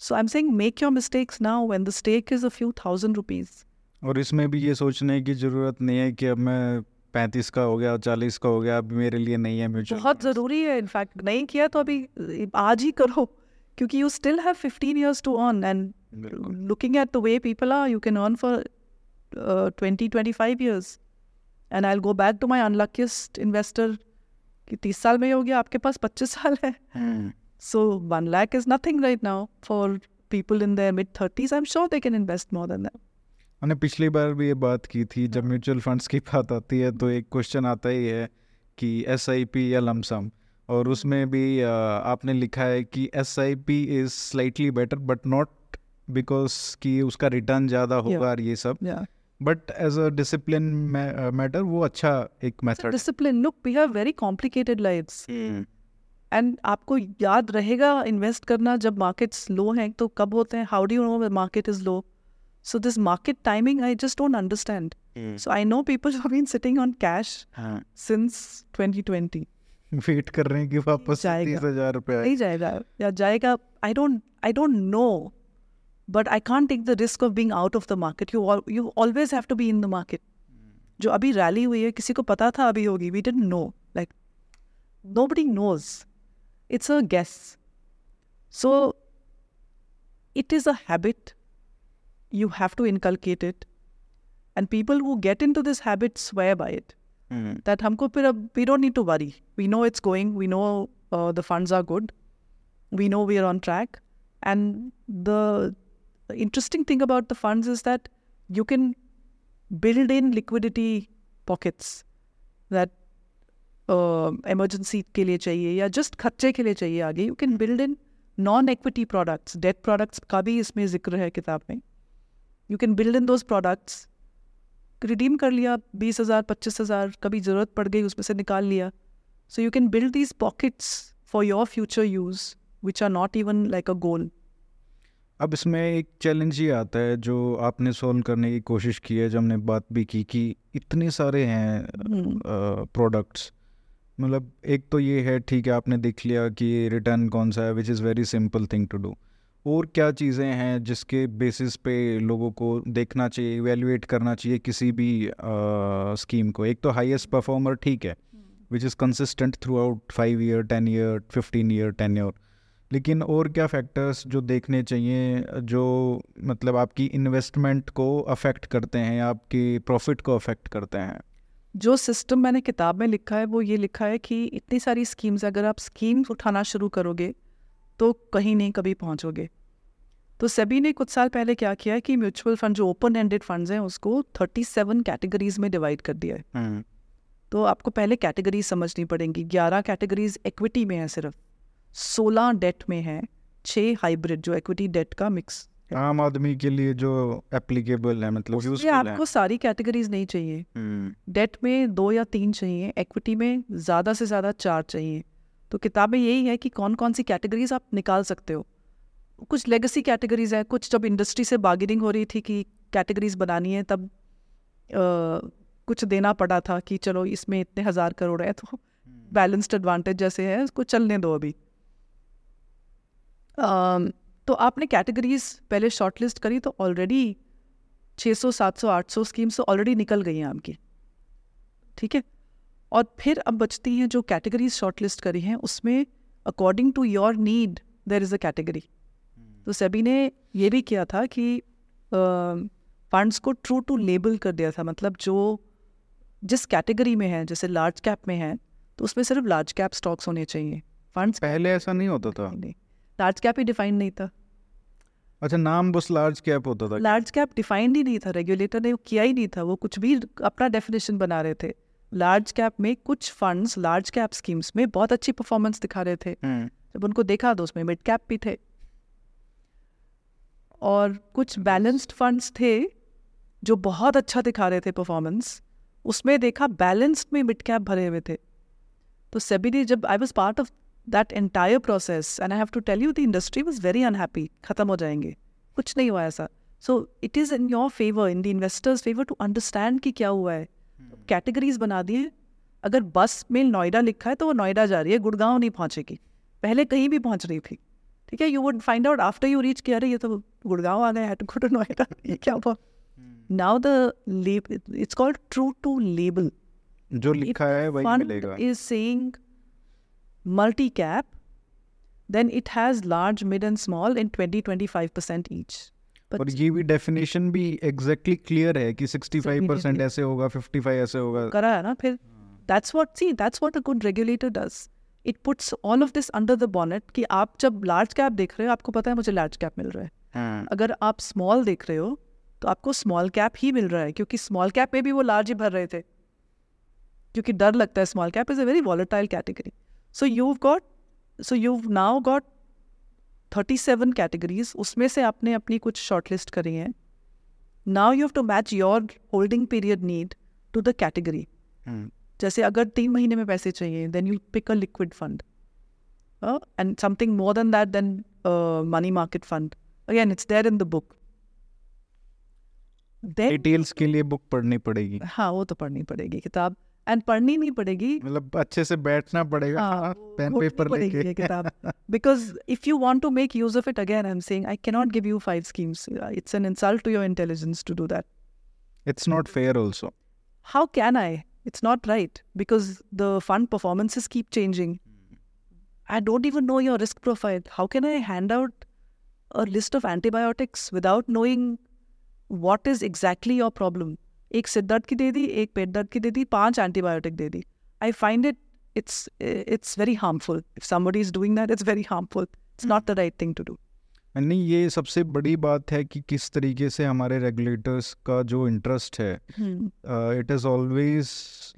So I'm saying make your mistakes now when the stake is a few thousand rupees. और इसमें भी ये सोचने की ज़रूरत नहीं है कि अब मैं पैंतीस का हो गया चालीस का हो गया अभी मेरे लिए नहीं है म्यूचुअल बहुत ज़रूरी है इनफैक्ट नहीं किया तो अभी आज ही करो क्योंकि you still have fifteen years to earn and looking at the way people are you can earn for uh, 20 25 years. And i'll go back to my unluckiest investor कि तीस साल में ही हो गया आपके पास पच्चीस साल है। So one lakh is nothing right now for people in their mid thirties I am sure they can invest more than that मैंने पिछली बार भी ये बात की थी जब म्यूचुअल फंड्स की बात आती है तो एक क्वेश्चन आता ही है कि एस आई पी या लमसम? और उसमें भी आ, आपने लिखा है कि S I P is slightly better but not because कि उसका रिटर्न ज़्यादा होगा और ये सब। But as a discipline matter वो अच्छा एक method discipline. Look we have very complicated lives. And आपको याद रहेगा इन्वेस्ट करना जब मार्केट्स लो हैं तो कब होते हैं? How do you know market is low so this market timing I just don't understand so I know people have been sitting on cash since 2020 wait कर रहे हैं कि वापस। तीस हज़ार रुपये नहीं जाएगा। या जाएगा I don't I don't know but I can't take the risk of being out of the market you you always have to be in the market जो अभी रैली हुई है किसी को पता था अभी होगी। We didn't know like nobody knows. It's a guess. So it is a habit. You have to inculcate it. And people who get into this habit swear by it that हमको फिर अब we don't need to worry we know it's going we know uh, the funds are good we know we are on track and the interesting thing about the funds is that you can build in liquidity pockets that emergency के लिए चाहिए या just खर्चे के लिए चाहिए आगे you can build in non equity products debt products का भी इसमें जिक्र है किताब में you can build in those products redeem कर लिया बीस हज़ार पच्चीस हज़ार कभी ज़रूरत पड़ गई उसमें से निकाल लिया। So you can build these pockets for your future use which are not even like a goal अब इसमें एक चैलेंज ये आता है जो आपने सॉल्व करने की कोशिश की है जो हमने बात भी की कि इतने सारे हैं प्रोडक्ट्स मतलब एक तो ये है ठीक है आपने देख लिया कि रिटर्न कौन सा है which is very simple thing to do और क्या चीज़ें हैं जिसके बेसिस पे लोगों को देखना चाहिए इवेलुएट करना चाहिए किसी भी स्कीम को? एक तो हाईएस्ट परफॉर्मर ठीक है which is consistent throughout five year ten year fifteen year ten year लेकिन और क्या फैक्टर्स जो देखने चाहिए जो मतलब आपकी इन्वेस्टमेंट को अफेक्ट करते हैं आपकी प्रॉफिट को अफेक्ट करते हैं? जो सिस्टम मैंने किताब में लिखा है वो ये लिखा है कि इतनी सारी स्कीम्स अगर आप स्कीम्स उठाना शुरू करोगे तो कहीं नहीं कभी पहुंचोगे। तो सभी ने कुछ साल पहले क्या किया है कि म्यूचुअल फंड जो ओपन एंडेड फंड्स हैं उसको 37 कैटेगरीज में डिवाइड कर दिया है। तो आपको पहले कैटेगरीज समझनी पड़ेंगी। 11 कैटेगरीज इक्विटी में है सिर्फ़। 16 डेट में है छः हाइब्रिड जो इक्विटी डेट का मिक्स आम आदमी के लिए जो एप्लीकेबल है मतलब ये यूजफुल है। आपको सारी कैटेगरीज नहीं चाहिए। हम्म, डेट में दो या तीन चाहिए इक्विटी में ज़्यादा से ज़्यादा चार चाहिए। तो किताबें यही है कि कौन कौन सी कैटेगरीज आप निकाल सकते हो। कुछ लेगेसी कैटेगरीज हैं। कुछ जब इंडस्ट्री से बार्गेनिंग हो रही थी कि कैटेगरीज बनानी है तब अ, कुछ देना पड़ा था कि चलो इसमें इतने हज़ार करोड़ है तो बैलेंस्ड एडवांटेज जैसे है उसको चलने दो अभी। अम, तो आपने कैटेगरीज पहले शॉर्टलिस्ट करी तो ऑलरेडी 600 700 800 स्कीम्स तो ऑलरेडी निकल गई हैं आपकी। ठीक है? और फिर अब बचती हैं जो कैटेगरीज शॉर्टलिस्ट करी हैं उसमें according to your need there is a category तो सभी ने ये भी किया था कि फंड्स को ट्रू टू लेबल कर दिया था मतलब जो जिस कैटेगरी में है जैसे लार्ज कैप में है तो उसमें सिर्फ़ लार्ज कैप स्टॉक्स होने चाहिए। फंड्स पहले ऐसा नहीं होता था? नहीं लार्ज कैप ही डिफाइन नहीं था। अच्छा नाम बस लार्ज कैप होता था। लार्ज कैप डिफाइंड ही नहीं था रेगुलेटर ने किया ही नहीं था वो कुछ भी अपना डेफिनेशन बना रहे थे। लार्ज कैप में कुछ फंड्स लार्ज कैप स्कीम्स में बहुत अच्छी परफॉर्मेंस दिखा रहे थे। हम्म, जब उनको देखा तो उसमें मिड कैप भी थे। और कुछ बैलेंस्ड फंड्स थे जो बहुत अच्छा दिखा रहे थे परफॉर्मेंस उसमें देखा बैलेंस्ड में मिड कैप भरे हुए थे। तो सेबी ने जब I was part of that entire process and I have to tell you the industry was very unhappy खत्म हो जाएँगे। कुछ नहीं हुआ ऐसा। So it is in your favour in the investors favour to understand कि क्या हुआ है। कैटेगरीज बना दिए। अगर बस में नोएडा लिखा है तो वो नोएडा जा रही है गुड़गांव नहीं पहुँचेगी। पहले कहीं भी पहुँच रही थी। ठीक है you would find out after you reach किया अरे ये तो गुड़गांव आ गया टू गो टू नोएडा ये क्या हुआ? Now the it's called true to label जो लिखा है वही मिलेगा। is saying multi cap, then it has large, mid, and small in 20 25% each. But और ये भी डेफिनेशन भी एग्जैक्टली क्लियर है कि 65 परसेंट ऐसे होगा 55 ऐसे होगा। करा है ना फिर? that's what see that's what a good regulator does. It puts all of this under the bonnet कि आप जब लार्ज कैप देख रहे हो आपको पता है मुझे लार्ज कैप मिल रहा है। hmm. अगर आप स्मॉल देख रहे हो तो आपको स्मॉल कैप ही मिल रहा है क्योंकि स्मॉल कैप में भी वो लार्ज ही भर रहे थे। क्योंकि डर लगता है small cap is a very volatile category so you got so you now got thirty seven categories उसमें से आपने अपनी कुछ शॉर्ट लिस्ट करी है। Now you have to match your holding period need to the category जैसे अगर तीन महीने में पैसे चाहिए then you pick a liquid fund and something more than that then money market fund again it's there in the book details के लिए book पढ़नी पड़ेगी. हाँ वो तो पढ़नी पड़ेगी किताब. एंड पढ़नी नहीं पड़ेगी मतलब अच्छे से बैठना पड़ेगा. हाँ, पेन पेपर लेके. किताब. Because if you want to make use of it again i'm saying i cannot give you five schemes. Uh, it's an insult to your intelligence to do that. It's not fair also how can i? it's not right because the fund performances keep changing i don't even know your risk profile how can i hand out a list of antibiotics without knowing what is exactly your problem एक सिर दर्द की दे दी एक पेट दर्द की दे दी पांच एंटीबायोटिक दे दी I find it it's it's very harmful if somebody is doing that it's very harmful it's not the right thing to do यानी ये सबसे बड़ी बात है कि किस तरीके से हमारे रेगुलेटर्स का जो इंटरेस्ट है it is always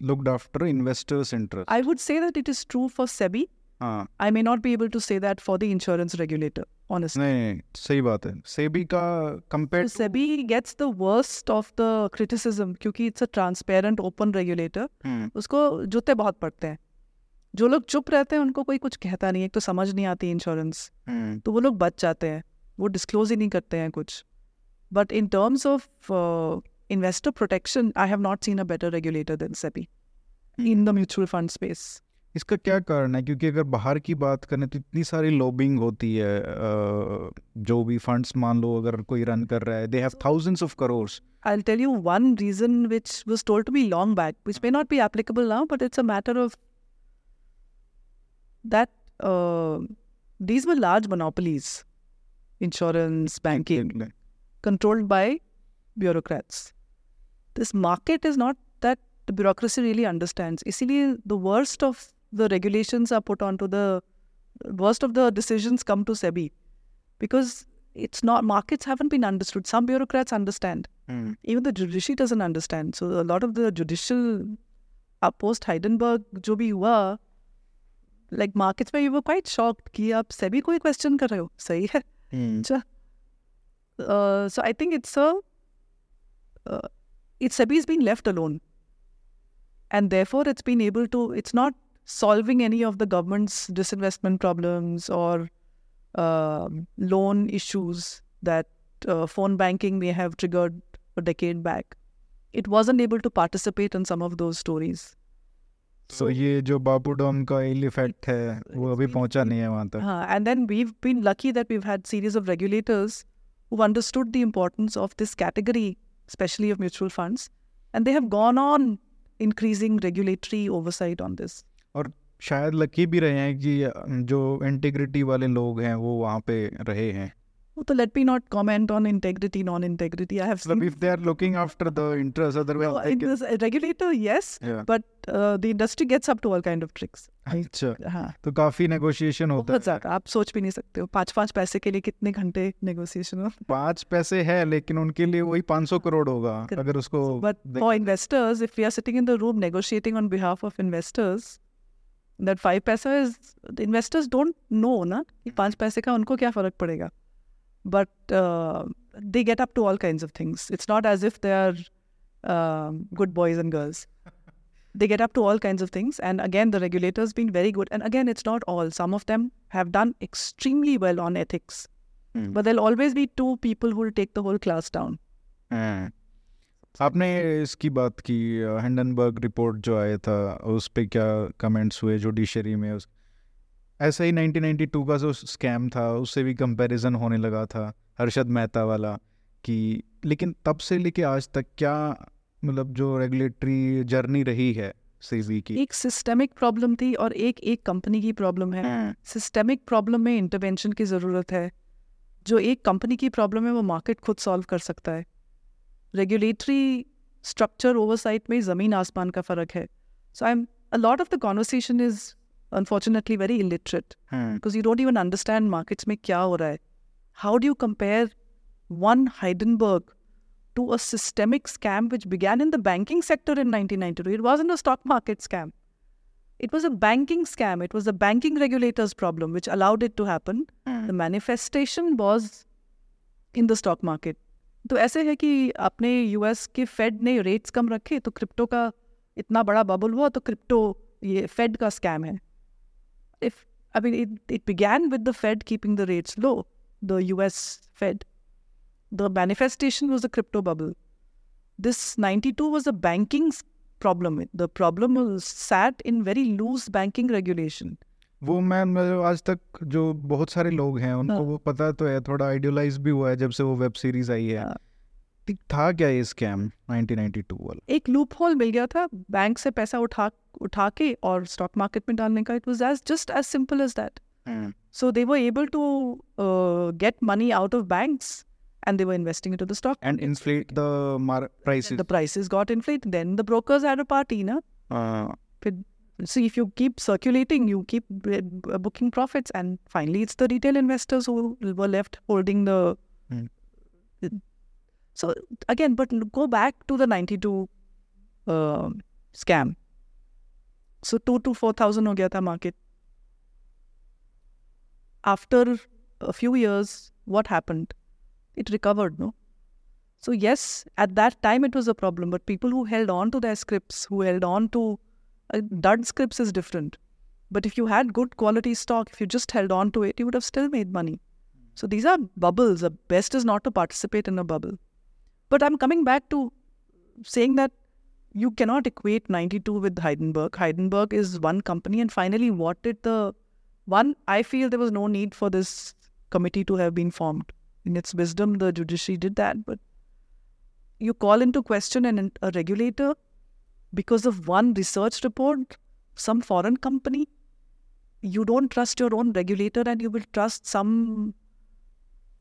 looked after investors interest I would say that it is true for SEBI I may not be able to say that for the insurance regulator honest नहीं सही बात है। सेबी का compare SEBI gets the worst of the criticism क्योंकि it's a transparent open regulator उसको जूते बहुत पड़ते हैं। जो लोग चुप रहते हैं उनको कोई कुछ कहता नहीं है तो समझ नहीं आती इंश्योरेंस हम्म। तो वो लोग बच जाते हैं। वो डिस्क्लोज ही नहीं करते हैं कुछ। But in terms of investor protection I have not seen a better regulator than SEBI in the mutual fund space इसका क्या कारण है? क्योंकि अगर बाहर की बात करें तो इतनी सारी लॉबिंग होती है जो भी फंड्स मान लो अगर कोई रन कर रहा है they have thousands of crores I'll tell you one reason which was told to me long back, which may not be applicable now, but it's a matter of that uh, these were large monopolies, insurance, banking, controlled by bureaucrats. This market is not that the bureaucracy really understands. Easily, the worst of the regulations are put onto the worst of the decisions come to SEBI because it's not markets haven't been understood. Some bureaucrats understand even the judiciary doesn't understand. So a lot of the judicial uh, post Heidenberg जो भी हुआ like markets में you were quite shocked कि आप सभी कोई question कर रहे हो सही है Hmm. So, uh, so I think it's a uh, it's SEBI's been left alone, and therefore it's been able to. It's not solving any of the government's disinvestment problems or uh, loan issues that uh, phone banking may have triggered a decade back. It wasn't able to participate in some of those stories. सो ये जो babudom का इल effect है वो अभी पहुँचा नहीं है वहाँ तक। And then we have been lucky that we have had series of regulators who understood the importance of this category specially of mutual funds and they have gone on increasing regulatory oversight on this और शायद lucky भी रहे हैं कि जो integrity वाले लोग हैं वो वहाँ पे रहे हैं। तो let me not comment on integrity non integrity I have if they are looking after the interest otherwise regulator yes but the industry gets up to all kind of tricks अच्छा। तो काफ़ी नेगोशिएशन होता है। ज़्यादा। आप सोच भी नहीं सकते हो पाँच पाँच पैसे के लिए कितने घंटे नेगोशिएशन हो। पाँच पैसे है लेकिन उनके लिए वही पाँच सौ करोड़ होगा अगर उसको for investors if we are sitting in the room negotiating on behalf of investors that five paisa is investors don't know ना कि hmm. पाँच पैसे का उनको क्या फ़र्क पड़ेगा? But uh, they get up to all kinds of things. It's not as if they are um good boys and girls. They get up to all kinds of things, and again, the regulators been very good. And again, it's not all. Some of them have done extremely well on ethics, Hmm. but there'll always be two people who will take the whole class down. हैं। आपने इसकी बात की हैंडनबर्ग report जो आया था उस पे क्या कमेंट्स हुए जुडिशरी में उस ऐसा ही 1992 का जो स्कैम था उससे भी कंपैरिजन होने लगा था हर्षद मेहता वाला कि लेकिन तब से लेके आज तक क्या मतलब जो रेगुलेटरी जर्नी रही है सीवी की? एक सिस्टेमिक प्रॉब्लम थी और एक एक कंपनी की प्रॉब्लम है। सिस्टेमिक प्रॉब्लम में इंटरवेंशन की ज़रूरत है। जो एक कंपनी की प्रॉब्लम है वो मार्केट खुद सॉल्व कर सकता है। रेगुलेटरी स्ट्रक्चर ओवरसाइट में ज़मीन आसमान का फ़र्क है। So I am a lot of the conversation is unfortunately very illiterate because you don't even understand markets में क्या हो रहा है how do you compare one Heidenberg to a systemic scam which began in the banking sector in 1992 it wasn't a stock market scam it was a banking scam it was a banking regulators problem which allowed it to happen Mm. the manifestation was in the stock market तो ऐसे है कि अपने US के Fed ने rates कम रखे तो क्रिप्टो का इतना बड़ा बबल हुआ तो क्रिप्टो ये फेड का स्कैम है if I mean it, it began with the Fed keeping the rates low, the US Fed. The manifestation was a crypto bubble. This 92 was a banking s- problem. The problem was sat in very loose banking regulation. वो मैं मतलब आज तक जो बहुत सारे लोग हैं उनको हाँ। वो पता तो है थोड़ा आइडियलाइज भी हुआ है जब से वो वेब सीरीज आई है हाँ। ठीक था क्या ये स्कैम 1992 वाला एक लूप होल मिल गया था बैंक से पैसा उठा उठा के और स्टॉक मार्केट में डालने का it was as just as simple as that So they were able to uh, get money out of banks and they were investing into the stock. And inflate the prices The prices got inflated. Then the brokers had a party, na? फिर- See, if you keep circulating, you keep b- b- booking profits, and finally, it's the retail investors who were left holding the. Hmm. So again, but go back to the 92 uh, scam. So 2 to 4,000 ho gaya tha market. After a few years, what happened? It recovered, no? So yes, at that time it was a problem, but people who held on to their scripts, who held on to uh, dud scripts is different. But if you had good quality stock, if you just held on to it, you would have still made money. So these are bubbles. The best is not to participate in a bubble. But I'm coming back to saying that you cannot equate 92 with Heidenberg. Heidenberg is one company, and finally, what did the one? I feel there was no need for this committee to have been formed. In its wisdom, the judiciary did that, but you call into question an, a regulator because of one research report, some foreign company. You don't trust your own regulator, and you will trust some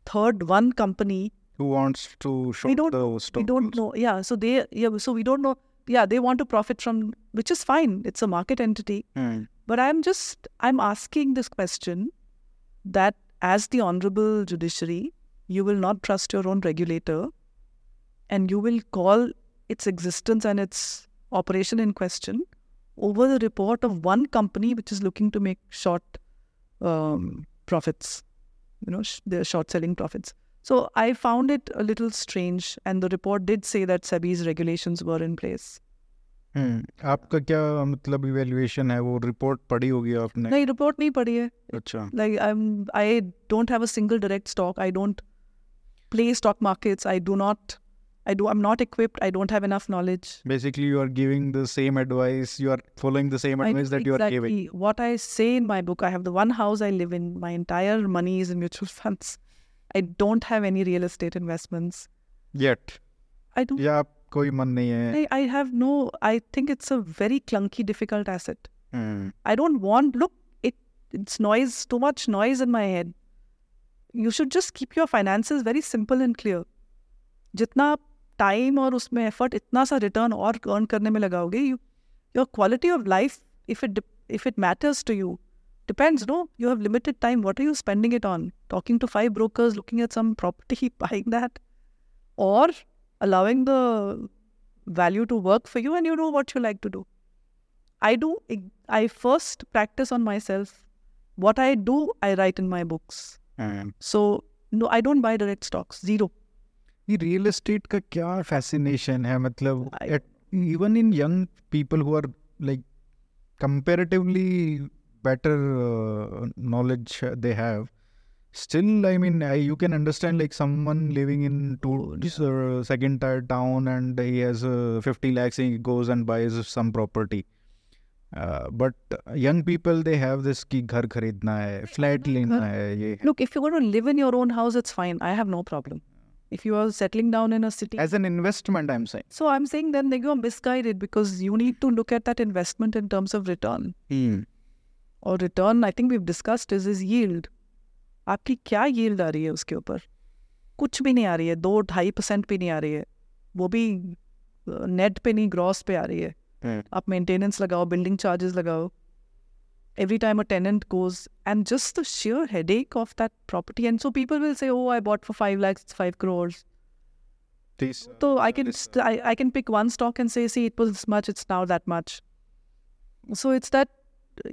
third one company who wants to show we don't the stock we don't know. Yeah so they yeah so we don't know. Yeah they want to profit from which is fine. It's a market entity. Hmm. but i'm just i'm asking this question that as the honorable judiciary you will not trust your own regulator and you will call its existence and its operation in question over the report of one company which is looking to make short um, profits you know sh- they're short selling profits so I found it a little strange, and the report did say that SEBI's regulations were in place. हम्म, आपका क्या मतलब evaluation है वो report पढ़ी होगी आपने नहीं report नहीं पढ़ी है. अच्छा Like I'm, I don't have a single direct stock. I don't play stock markets. I do not. I do. I'm not equipped. I don't have enough knowledge. basically you are giving the same advice you are following the same I- advice that you are exactly. giving What I say in my book, I have the one house I live in. My entire money is in mutual funds. I don't have any real estate investments. yet I do. या आप कोई मन नहीं है I, I have no. I think it's a very clunky, difficult asset. Hmm, I don't want look it it's noise too much noise in my head. You should just keep your finances very simple and clear. जितना time और उसमें effort इतना सा return और earn करने में लगाओगे you your quality of life if it if it matters to you depends no you have limited time what are you spending it on talking to five brokers looking at some property buying that or allowing the value to work for you and you know what you like to do I do, I first practice on myself. What I do, I write in my books. Hmm. So, no, I don't buy direct stocks, zero. ये real estate का क्या fascination है मतलब I- even in young people who are like comparatively better uh, knowledge they have. Still i mean you can understand like someone living in two uh, second tier town and he has uh, 50 lakhs he goes and buys some property. But young people they have this ki ghar kharidna hai flat lena hai ye. Look if you want to live in your own house it's fine. I have no problem. If you are settling down in a city As an investment, I'm saying. so i'm saying then they go misguided because you need to look at that investment in terms of return hmm. और return I think we discussed is is yield आपकी क्या yield आ रही है उसके ऊपर कुछ भी नहीं आ रही है दो ढाई परसेंट भी नहीं आ रही है वो भी नेट पे नहीं ग्रॉस पे आ रही है आप मेंटेनेंस लगाओ बिल्डिंग चार्जेस लगाओ every time a tenant goes and just the sheer headache of that property and so people will say oh i bought for 5 lakhs it's 5 crores This, so i can this, st- I, I can pick one stock and say see it was this much it's now that much so it's that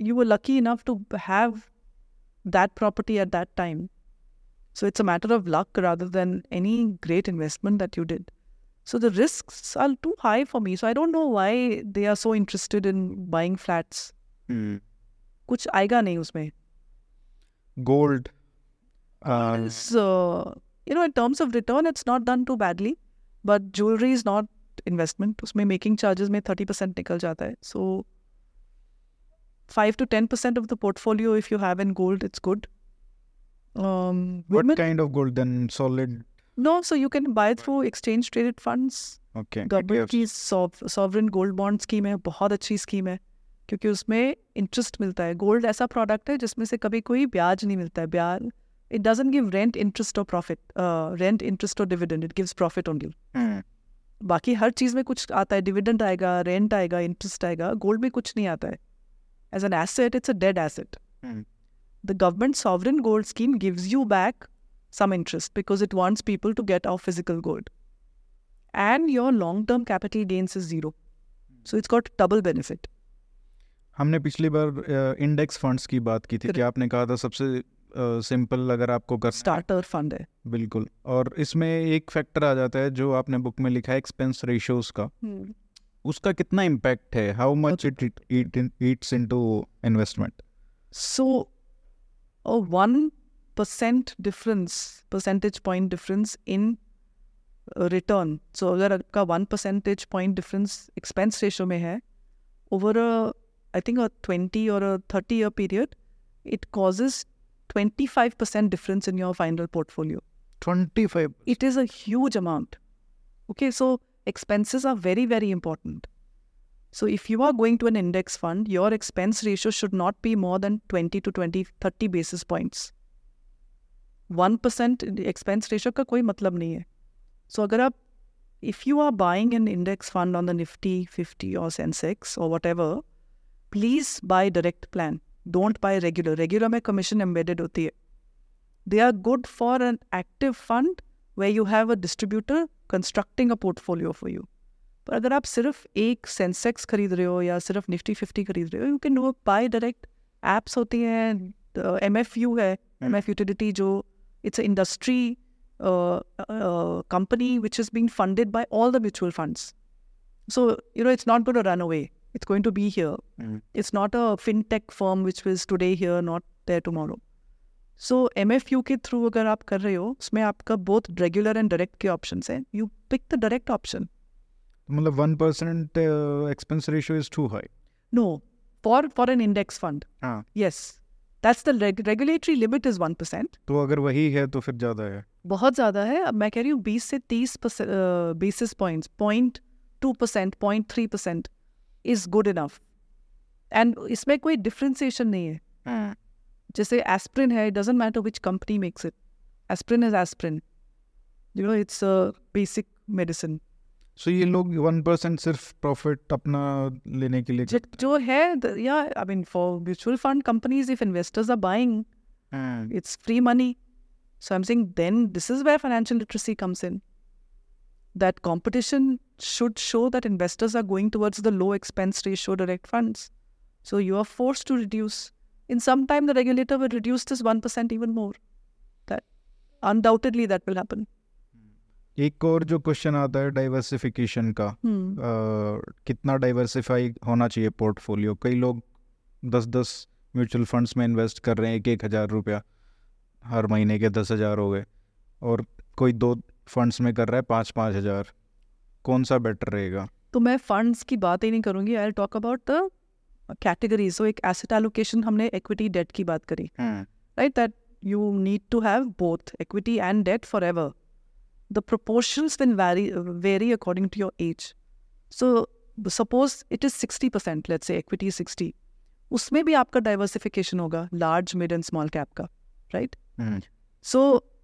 you were lucky enough to have that property at that time so it's a matter of luck rather than any great investment that you did so the risks are too high for me so i don't know why they are so interested in buying flats Hmm. कुछ आएगा नहीं उसमें gold. Uh, so you know in terms of return it's not done too badly but jewelry is not investment उसमें making charges में 30% निकल जाता है so 5 to 10% of the portfolio if you have in gold it's good um what women kind of gold then? Solid. no so you can buy through exchange traded funds Okay. Government. की sovereign gold bond scheme है बहुत अच्छी scheme है क्योंकि उसमें interest मिलता है gold ऐसा प्रोडक्ट है जिसमें से कभी कोई ब्याज नहीं मिलता है ब्याज it doesn't give rent interest और प्रॉफिट रेंट इंटरेस्ट और dividend it gives profit only. बाकी हर चीज़ में कुछ आता है डिविडेंड आएगा रेंट आएगा इंटरेस्ट आएगा गोल्ड में कुछ नहीं आता है As an asset it's a dead asset Hmm. the government sovereign gold scheme gives you back some interest because it wants people to get our physical gold. And your long term capital gains is zero. So it's got double benefit. हमने पिछली बार index funds की बात की थी कि Correct. आपने कहा था सबसे सिंपल अगर आपको करना है Starter fund है. बिल्कुल और इसमें एक फैक्टर आ जाता है जो आपने बुक में लिखा है एक्सपेंस रेशियोज का उसका कितना इम्पैक्ट है how much it it eats into investment one percent difference, percentage point difference in uh, return. So अगर आपका one percentage point difference expense ratio में है, a I think a twenty or a thirty year period, it causes twenty five percent difference in your final portfolio. 25 It is a huge amount. Okay, so expenses are very very important. So if you are going to an index fund, your expense ratio should not be more than 20 to 20, 30 basis points. 1% expense ratio का कोई मतलब नहीं है. So अगर आप if you are buying an index fund on the Nifty 50 or Sensex or whatever, please buy direct plan. Don't buy regular. Regular में commission embedded होती है. They are good for an active fund where you have a distributor constructing a portfolio for you पर अगर आप सिर्फ़ एक Sensex खरीद रहे हो या सिर्फ़ निफ्टी फिफ्टी खरीद रहे हो you can do buy direct apps होती हैं एम एफ़ यू है एम एफ़ यूटिलिटी जो it's a industry company which is being funded by all the mutual funds so you know it's not going to run away it's going to be here Hmm. it's not a fintech firm which is today here not there tomorrow. So mfu के through अगर आप कर रहे हो उसमें आपका both regular and direct के option है। You pick the direct option मतलब one percent expense ratio is too high no for for an index fund हाँ। Yes that's the regulatory limit is one percent तो अगर वही है तो फिर ज़्यादा है। बहुत ज़्यादा है। अब मैं कह रही हूँ बीस से तीस basis points point two percent point three percent is good enough and इसमें कोई डिफ्रेंसिएशन नहीं है। जैसे एस्प्रिन है doesn't matter which company makes it aspirin is aspirin you know it's a basic medicine so ये लोग वन परसेंट सिर्फ़ profit अपना लेने के लिए जो है या I mean for mutual fund companies if investors are buying हैं it's free money. So I'm saying then this is where financial literacy comes in. That competition should show that investors are going towards the low expense ratio direct funds. So you are forced to reduce. In some time, the regulator will reduce this 1% even more. That undoubtedly that will happen. एक और जो question आता है diversification का Hmm. अ, कितना diversify होना चाहिए portfolio कई लोग दस दस म्यूचुअल फंड्स में इन्वेस्ट कर रहे हैं एक एक हज़ार रुपया हर महीने के दस हज़ार हो गए और कोई दो फंड्स में कर रहा है पाँच पाँच हज़ार कौन सा बेटर रहेगा तो मैं फंड्स की बात ही नहीं करूँगी I talk about the category so एक एसेट एलोकेशन हमने इक्विटी डेट की बात करी। Right that you need to have both equity and debt forever the proportion will vary very according to your age so suppose it is sixty percent let say equity sixty उसमें भी आपका diversification होगा large mid and small cap का right so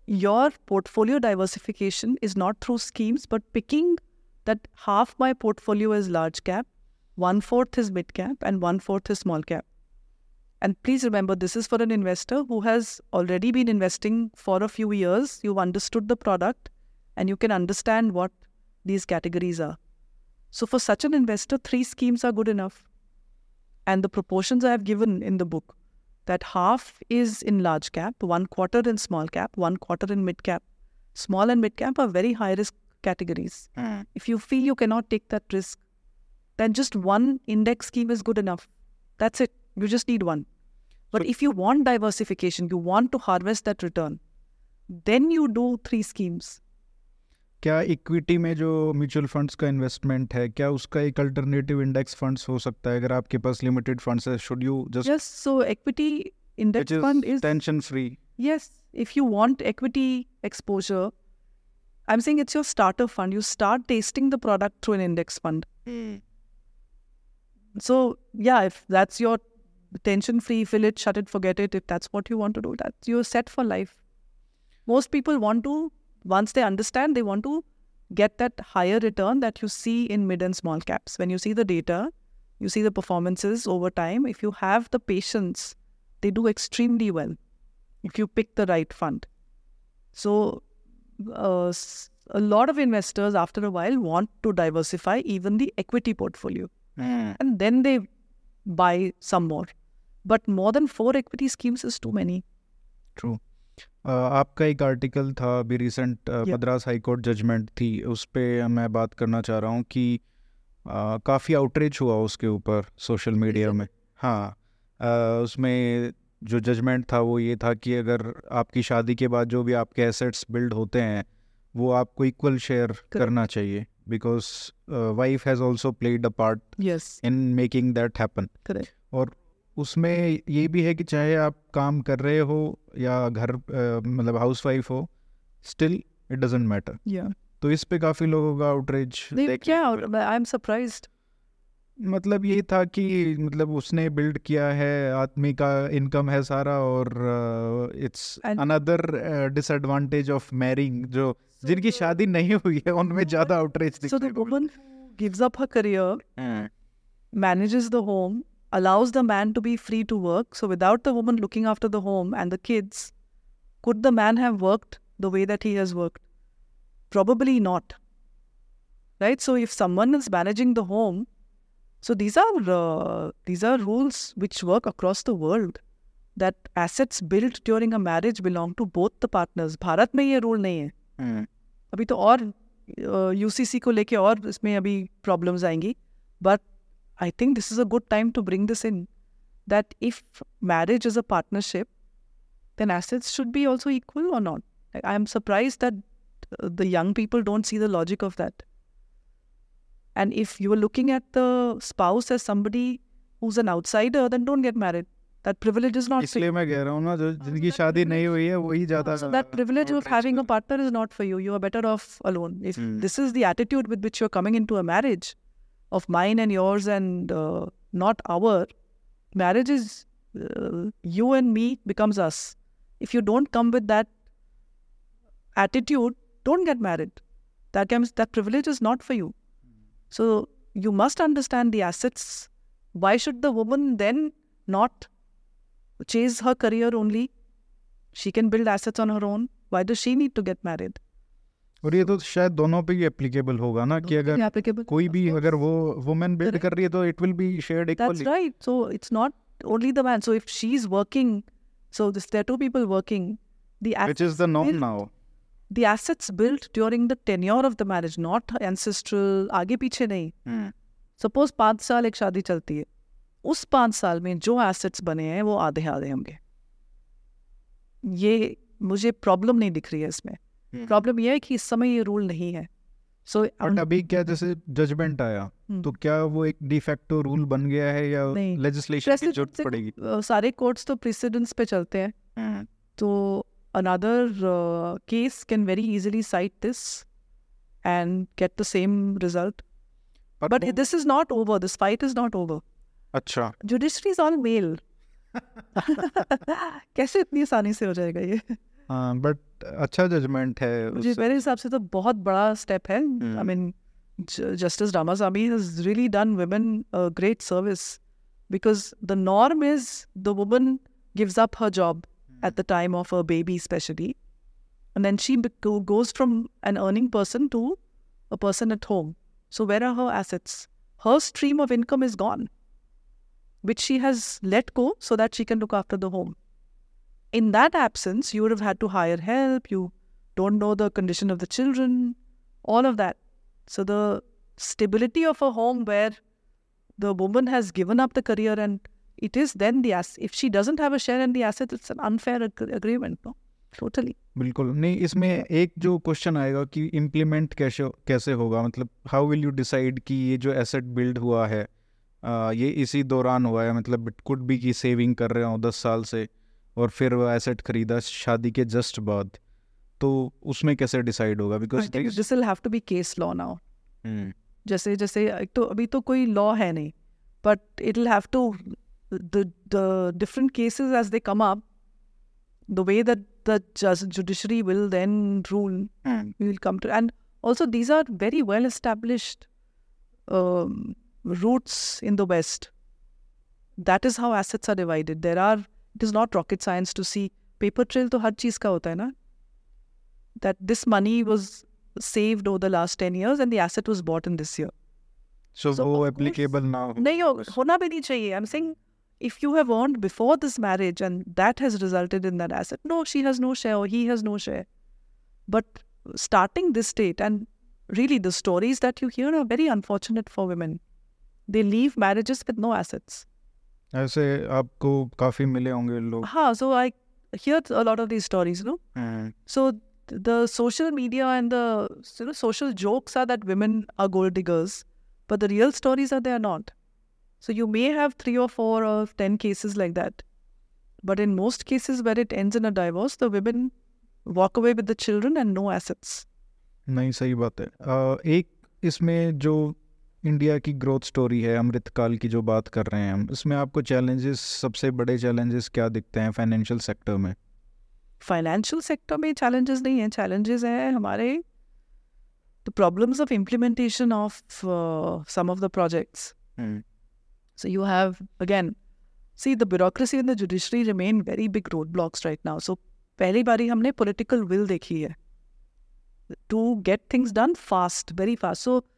your portfolio diversification is not through schemes but picking that half my portfolio is large cap one fourth is mid cap, and one fourth is small cap. And please remember, this is for an investor who has already been investing for a few years. You've understood the product and you can understand what these categories are. So, for such an investor, three schemes are good enough. And the proportions I have given in the book that half is in large cap, one quarter in small cap, one quarter in mid cap. Small and mid cap are very high risk categories. Hmm. If you feel you cannot take that risk, then just one index scheme is good enough. That's it. You just need one. But if you want diversification, you want to harvest that return, then you do three schemes. क्या equity में जो mutual funds का investment है क्या उसका एक alternative index funds हो सकता है अगर आपके पास लिमिटेड फंड्स है should you just Yes, so equity index fund is tension free yes. If you want equity exposure, I'm saying it's your starter fund. You start tasting the product through an index fund. so yeah, if that's your tension free, fill it, shut it, forget it. If that's what you want to do, that you're set for life. Most people want to, once they understand, they want to get that higher return that you see in mid and small caps. When you see the data, you see the performances over time. If you have the patience, they do extremely well if you pick the right fund. So, uh, a lot of investors after a while want to diversify even the equity portfolio and then they buy some more. But more than four equity schemes is too many. True आपका एक article था अभी recent Madras high court judgement थी। उस पर मैं बात करना चाह रहा हूँ कि अ, काफ़ी आउटरीच हुआ उसके ऊपर सोशल मीडिया में। हाँ अ, उसमें जो जजमेंट था वो ये था कि अगर आपकी शादी के बाद जो भी आपके एसेट्स बिल्ड होते हैं वो आपको इक्वल शेयर करना चाहिए। Because wife has also played a part Yes, in making that happen correct. और उसमें ये भी है कि चाहे आप काम कर रहे हो या घर मतलब हाउस वाइफ हो still it doesn't matter Yeah. तो इस पे काफ़ी लोगों का outreach They, yeah, I'm surprised. मतलब ये था कि मतलब उसने बिल्ड किया है आदमी का इनकम है सारा और it's another disadvantage of marrying जो जिनकी शादी नहीं हुई है उनमें ज़्यादा आउटरीच दिखता है। So the woman gives up her career manages the home allows the man to be free to work so without the woman looking after the home and the kids could the man have worked the way that he has worked probably not right so if someone is managing the home so these are these are rules which work across the world that assets build during a marriage belong to both the partners Bharat में ये rule नहीं है। अभी तो और you UCC को लेके और इसमें अभी प्रॉब्लम्स आएँगी। But I think this is a good time to bring this in that if marriage is a partnership then assets should be also equal और not I am surprised that the young people don't see the logic of that and if you are looking at the spouse as somebody who is an outsider then don't get married That privilege is not for इसलिए मैं कह रहा हूँ ना जो जिनकी शादी नहीं हुई है वही ज़्यादा so that privilege of having a partner is not for you. You are better off alone. If Hmm. this is the attitude with which you're coming into a marriage of mine and yours and uh, not our, marriage is uh, you and me becomes us. If you don't come with that attitude, don't get married. That comes that privilege is not for you. So you must understand the assets. Why should the woman then not chase her career only? She can build assets on her own. Why does she need to get married? और ये तो शायद दोनों पे ही applicable होगा ना कि अगर. कोई भी अगर वो वुमेन बिल्ड. कर रही है तो it will be shared That's equally right. So it's not only the man. So if she's working, so this, there are two people working. The which is the norm now the assets built during the tenure of the marriage, not ancestral. आगे पीछे नहीं. Suppose पाँच साल एक शादी चलती है उस पाँच साल में जो एसेट्स बने हैं वो आधे आधे होंगे। ये मुझे प्रॉब्लम नहीं दिख रही है इसमें। प्रॉब्लम यह है कि इस समय ये रूल नहीं है। सो बट अभी क्या जैसे जजमेंट आया तो क्या वो एक डिफेक्टो रूल बन गया है या लेजिस्लेशन की ज़रूरत पड़ेगी? सारे कोर्ट्स तो प्रेसिडेंट्स पे चलते हैं। तो another case can very very cite this and get the same result but this is not over this fight is not is not over. अच्छा Judiciary is all male. कैसे इतनी आसानी से हो जाएगा ये हाँ बट अच्छा जजमेंट है मुझे उस- मेरे हिसाब से तो बहुत बड़ा स्टेप है Hmm. I mean justice Ramaswamy has really done women a great service because the norm is the woman gives up her job at the time of her baby especially and then she bec- go- goes from an earning person to a person at home so where are her assets her stream of income is gone which she has let go so that she can look after the home in that absence, you would have had to hire help. You don't know the condition of the children, all of that. So the stability of a home where the woman has given up the career and it is then the asset. If she doesn't have a share in the asset, it's an unfair ag- agreement. No, totally. बिल्कुल नहीं इसमें एक जो question आएगा कि implement कैसे कैसे होगा मतलब हाउ विल यू डिसाइड कि ये जो एसेट बिल्ड हुआ है आ, ये इसी दौरान हुआ है मतलब इट कुड बी की सेविंग कर रहे हो दस साल से और फिर वो एसेट खरीदा शादी के जस्ट बाद तो उसमें कैसे डिसाइड होगा? Because will have to be case law जैसे जैसे एक तो अभी तो कोई लॉ है नहीं but it will have to the the different cases as they come up the way that the judiciary will then rule we will come to and also these are very well established um, routes in the west that is how assets are divided there are it is not rocket science to see paper trail तो हर चीज का होता है ना that this money was saved over the last 10 years and the asset was bought in this year so So, वो of course- applicable ना हो नहीं हो होना भी नहीं चाहिए i'm saying if you have earned before this marriage and that has resulted in that asset no she has no share or he has no share but starting this date and really the stories that you hear are very unfortunate for women they leave marriages with no assets ऐसे आपको काफ़ी मिले होंगे लोग ha so i hear a lot of these stories you know hmm, so th- the social media and the you know, social jokes are that women are gold diggers, but the real stories are they are not. So you may have three or four or ten cases like that, but in most cases where it ends in a divorce, the women walk away with the children and no assets. नहीं सही बात है आ, एक इसमें जो India की growth story है अमृतकाल की जो बात कर रहे हैं हम इसमें आपको चैलेंजेस सबसे बड़े चैलेंजेस क्या दिखते हैं फाइनेंशियल सेक्टर में? फाइनेंशियल सेक्टर में चैलेंजेस नहीं है चैलेंजेस हैं हमारे the problems of implementation of some of the projects so you have again see the bureaucracy in the judiciary remain very big roadblocks right now so पहली बारी हमने political will देखी है to get things done fast very fast so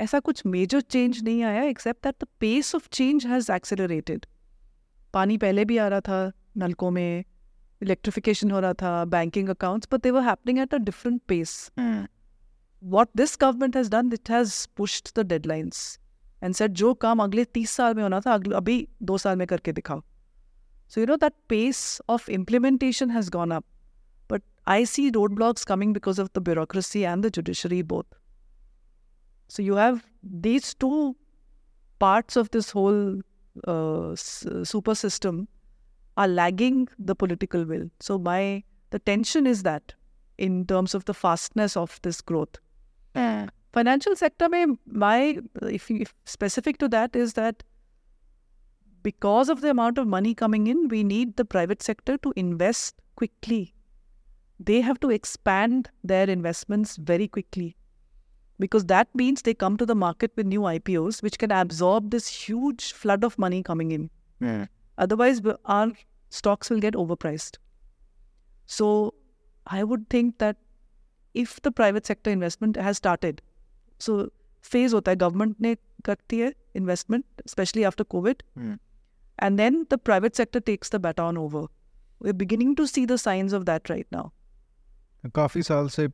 ऐसा कुछ major change नहीं आया except that the pace of change has accelerated पानी पहले भी आ रहा था नलकों में इलेक्ट्रिफिकेशन हो रहा था banking accounts but they were happening at a different pace what this government has done it has pushed the deadlines and set जो काम अगले तीस साल में होना था अभी दो साल में करके दिखाओ. So you know that pace of implementation has gone up but I see roadblocks coming because of the bureaucracy and the judiciary both so you have these two parts of this whole uh, super system are lagging the political will. So my the tension is that in terms of the fastness of this growth. Financial sector mein my if, if specific to that is that because of the amount of money coming in we need the private sector to invest quickly. They have to expand their investments very quickly because that means they come to the market with new IPOs which can absorb this huge flood of money coming in otherwise w- our stocks will get overpriced so i would think that if the private sector investment has started so phase hota hai government ne करती है investment especially after covid and then the private sector takes the baton over we're beginning to see the signs of that right now काफ़ी साल से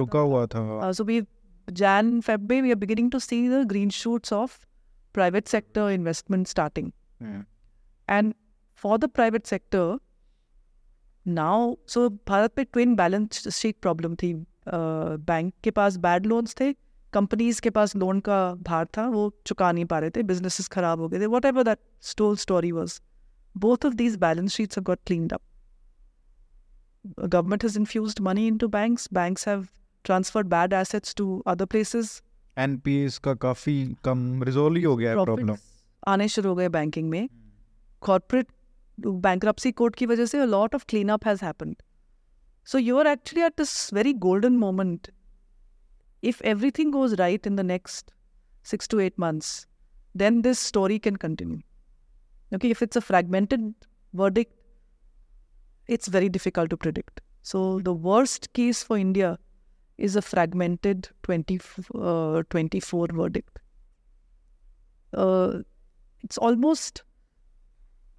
रुका हुआ था uh, so we jan feb May, we are beginning to see the green shoots of private sector investment starting and for the private sector now so Bharat में twin balance sheet problem थी bank के पास bad loans थे companies के पास loan का भार था वो चुका नहीं पा रहे थे बिजनेसेस खराब हो गए थे whatever that stole story was both of these balance sheets got cleaned up government has infused money into banks. Banks have transferred bad assets to other places. NPS का काफ़ी कम रिजोल्व ही हो गया है प्रॉब्लम Profits आने शुरू हो गए banking में कॉर्पोरेट bankruptcy कोर्ट की वजह से a lot of cleanup has happened. So you are actually at this very golden moment. If everything goes right in the next six to eight months, then this story can continue. Okay, if it's a fragmented verdict, it's very difficult to predict. So the worst case for India is a fragmented 20, uh, 24 verdict. Uh, it's almost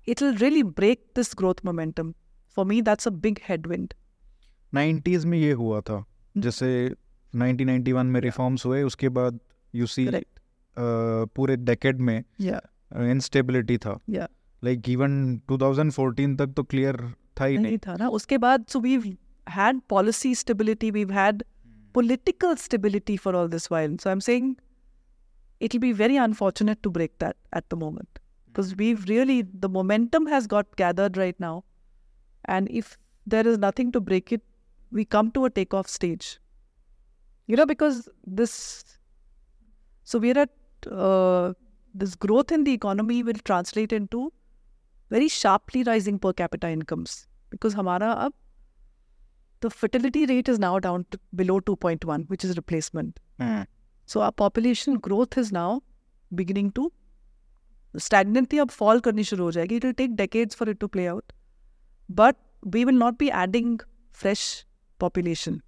it'll really break this growth momentum. For me, that's a big headwind. 90s में ये हुआ था जैसे 1991 में reforms हुए उसके बाद you see Correct. पूरे डेकेड में Yeah. इंस्टेबिलिटी था Yeah. लाइक इवन 2014 तक तो क्लियर था ही नहीं नहीं था ना उसके बाद so we've had policy stability we've had political stability for all this while so i'm saying it'll be very unfortunate to break that at the moment because we've really the momentum has got gathered right now and if there is nothing to break it we come to a takeoff stage you know because this so we're at uh, this growth in the economy will translate into very sharply rising per capita incomes because हमारा अब the fertility rate is now down to below 2.1, which is replacement. Mm. So our population growth is now beginning to stagnant thi ab fall karni shuru. It will take decades for it to play out. But we will not be adding fresh population.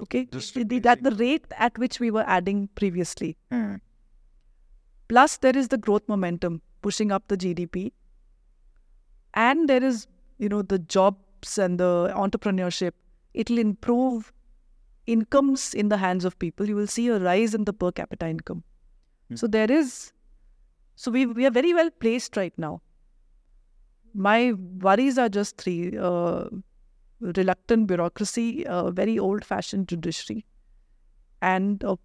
Okay? Just at the rate at which we were adding previously. Mm. Plus, there is the growth momentum pushing up the GDP. And there is, you know, the job jobs and the entrepreneurship. It'll improve incomes in the hands of people. You will see a rise in the per capita income. So there is, so we, we are very well placed right now. My worries are just three uh, reluctant bureaucracy, a very old fashioned judiciary, and a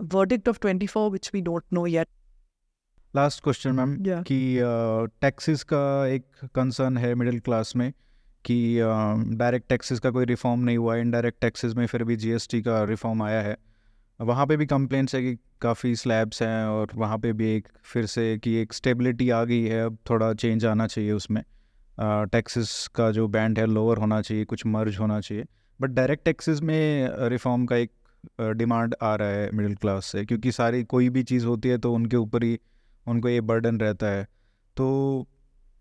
verdict of 24, which we don't know yet. Last question ma'am Yeah. कि taxes का एक concern है middle class में कि direct taxes का कोई reform नहीं हुआ इनडायरेक्ट टैक्सेस में फिर भी जीएसटी का रिफॉर्म आया है। वहाँ पे भी कंप्लेंट्स है कि काफ़ी स्लैब्स हैं और वहाँ पे भी एक फिर से कि एक स्टेबिलिटी आ गई है, अब थोड़ा चेंज आना चाहिए उसमें। टैक्सेस का जो बैंड है लोअर होना चाहिए, कुछ मर्ज होना चाहिए। बट डायरेक्ट टैक्सेस में रिफॉर्म का एक डिमांड आ रहा है मिडिल क्लास से, क्योंकि सारी कोई भी चीज़ होती है तो उनके ऊपर ही, उनको ये बर्डन रहता है। तो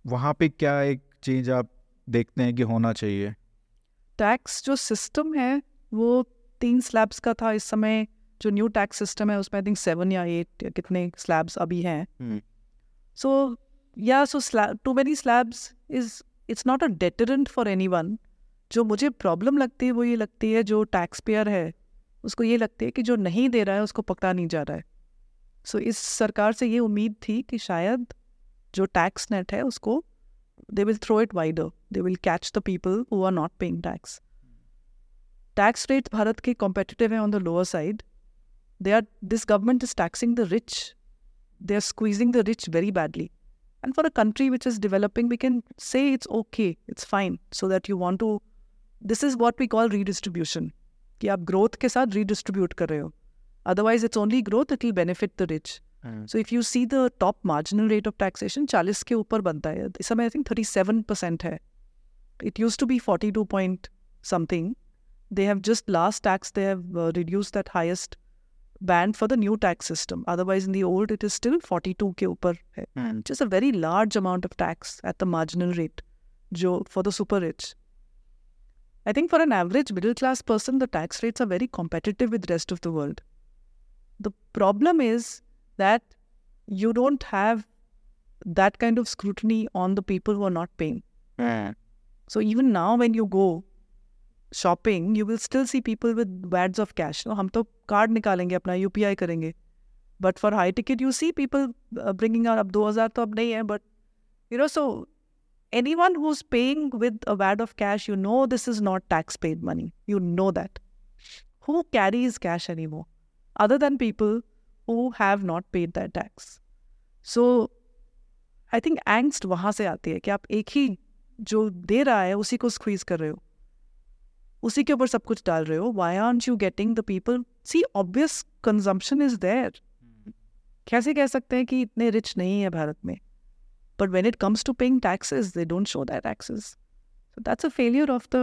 वहाँ पे क्या एक चीज़ आप देखते हैं कि होना चाहिए। टैक्स जो सिस्टम है वो तीन स्लैब्स का था इस समय जो न्यू टैक्स सिस्टम है उसमें आई थिंक सेवन या एट या कितने स्लैब्स अभी हैं। हम्म। So yeah so too many slabs is it's not a deterrent for any जो मुझे प्रॉब्लम लगती है वो ये लगती है जो टैक्स पेयर है उसको ये लगती है कि जो नहीं दे रहा है उसको पकड़ा नहीं जा रहा है। सो so, इस सरकार से ये उम्मीद थी कि शायद जो टैक्स नेट है उसको they will throw it wider. They will catch the people who are not paying tax. Tax rates Bharat ke competitive hai on the lower side. They are this government is taxing the rich. They are squeezing the rich very badly. And for a country which is developing, we can say it's okay, it's fine. So that you want to this is what we call redistribution. कि आप growth के साथ redistribute कर रहे हो. Otherwise, it's only growth, it will benefit the rich. So if you see the top marginal rate of taxation, 40 के ऊपर बनता है इस समय आई थिंक 37 परसेंट है it used to be 42 point something they have just last tax they have uh, reduced that highest band for the new tax system otherwise in the old it is still 42 के ऊपर है which is a very large amount of tax at the marginal rate जो for the super rich I think for an average middle class person the tax rates are very competitive with rest of the world the problem is that you don't have that kind of scrutiny on the people who are not paying. So even now, when you go shopping, you will still see people with wads of cash. No, हम तो card निकालेंगे अपना UPI करेंगे. But for high ticket, you see people uh, bringing out अब 2000 तो अब नहीं है, but you know so anyone who's paying with a wad of cash, you know this is not tax paid money. You know that. Who carries cash anymore? Other than people who have not paid their tax. So, I think angst वहाँ से आती है कि आप एक ही जो दे रहा है, उसी को स्क्वीज कर रहे हो। उसी के ऊपर सब कुछ डाल रहे हो। Why are you getting the people see obvious consumption is there कैसे कह सकते हैं कि इतने रिच नहीं है भारत में? But when it comes to paying taxes they don't show that taxes so that's a failure of the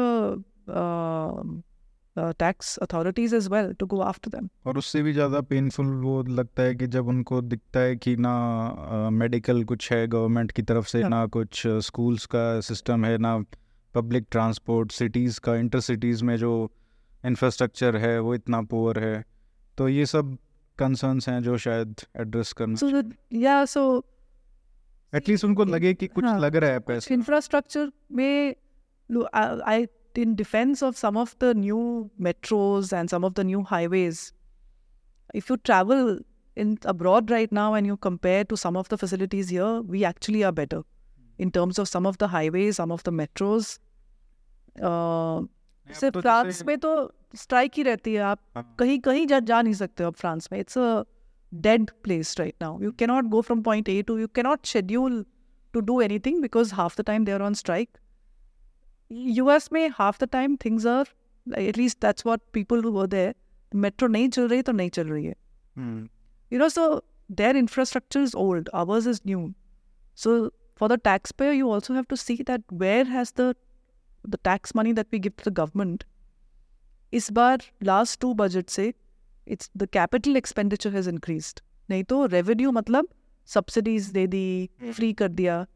tax authorities as well to go after them और उससे भी ज़्यादा पेनफुल वो लगता है कि जब उनको दिखता है कि ना मेडिकल uh, कुछ है गवर्नमेंट की तरफ़ से हाँ। ना कुछ स्कूल्स का सिस्टम है ना पब्लिक ट्रांसपोर्ट सिटीज़ का इंटर सिटीज़ में जो इंफ्रास्ट्रक्चर है वो इतना पुअर है। तो ये सब कंसर्न्स हैं जो शायद एड्रेस करना सो या सो एटलीस्ट उनको लगे कि कुछ हाँ, लग रहा है पैसा। lo- I, I in defense of some of the new metros and some of the new highways if you travel in abroad right now and you compare to some of the facilities here we actually are better in terms of some of the highways some of the metros uh, जैसे तो France जैसे- में तो strike ही रहती है आप हाँ, कहीं कहीं जा, जा नहीं सकते हो आप फ्रांस में it's a dead place right now you cannot go from point A to you cannot schedule to do anything because half the time they are on strike US में half the time things are at least that's what people they metro नहीं चल रही तो नहीं चल रही है। You know so their infrastructure is old ours is new so for the tax pay you also have to see that where has the tax money that we give the government इस बार last two budget से it's the capital expenditure has increased नहीं तो revenue मतलब subsidies दे दी hmm. Free कर दिया।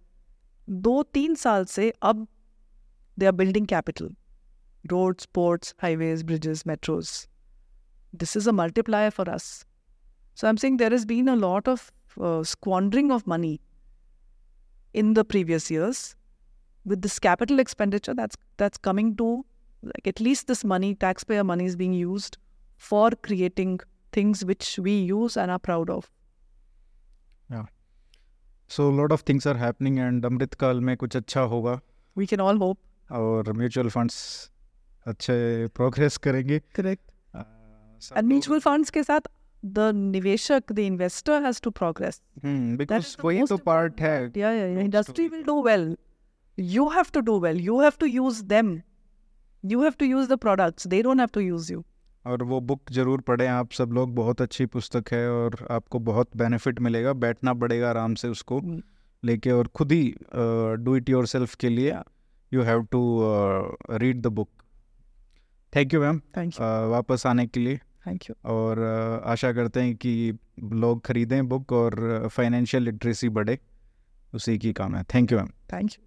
दो तीन साल से अब They are building capital roads, ports, highways, bridges, metros. This is a multiplier for us. So I'm saying there has been a lot of uh, squandering of money in the previous years. With this capital expenditure, that's that's coming to like at least this money, taxpayer money, is being used for creating things which we use and are proud of. Yeah. So a lot of things are happening, and Amrit Kal mein kuch acha hoga. We can all hope. और mutual funds अच्छे progress करेंगे। Correct and mutual funds के साथ the निवेशक the investor has to progress because वही तो part है। Yeah yeah industry will do well you have to do well you have to use them you have to use the products they don't have to use you और वो book ज़रूर पढ़ें आप सब लोग। बहुत अच्छी पुस्तक है और आपको बहुत बेनिफिट मिलेगा। बैठना पड़ेगा आराम से उसको लेके और खुद ही डू इट योर के लिए. You have to read the book thank you ma'am thank you वापस आने के लिए। थैंक यू और uh, आशा करते हैं कि लोग खरीदें बुक और फाइनेंशियल लिटरेसी बढ़े। उसी की काम है। Thank you ma'am thank you.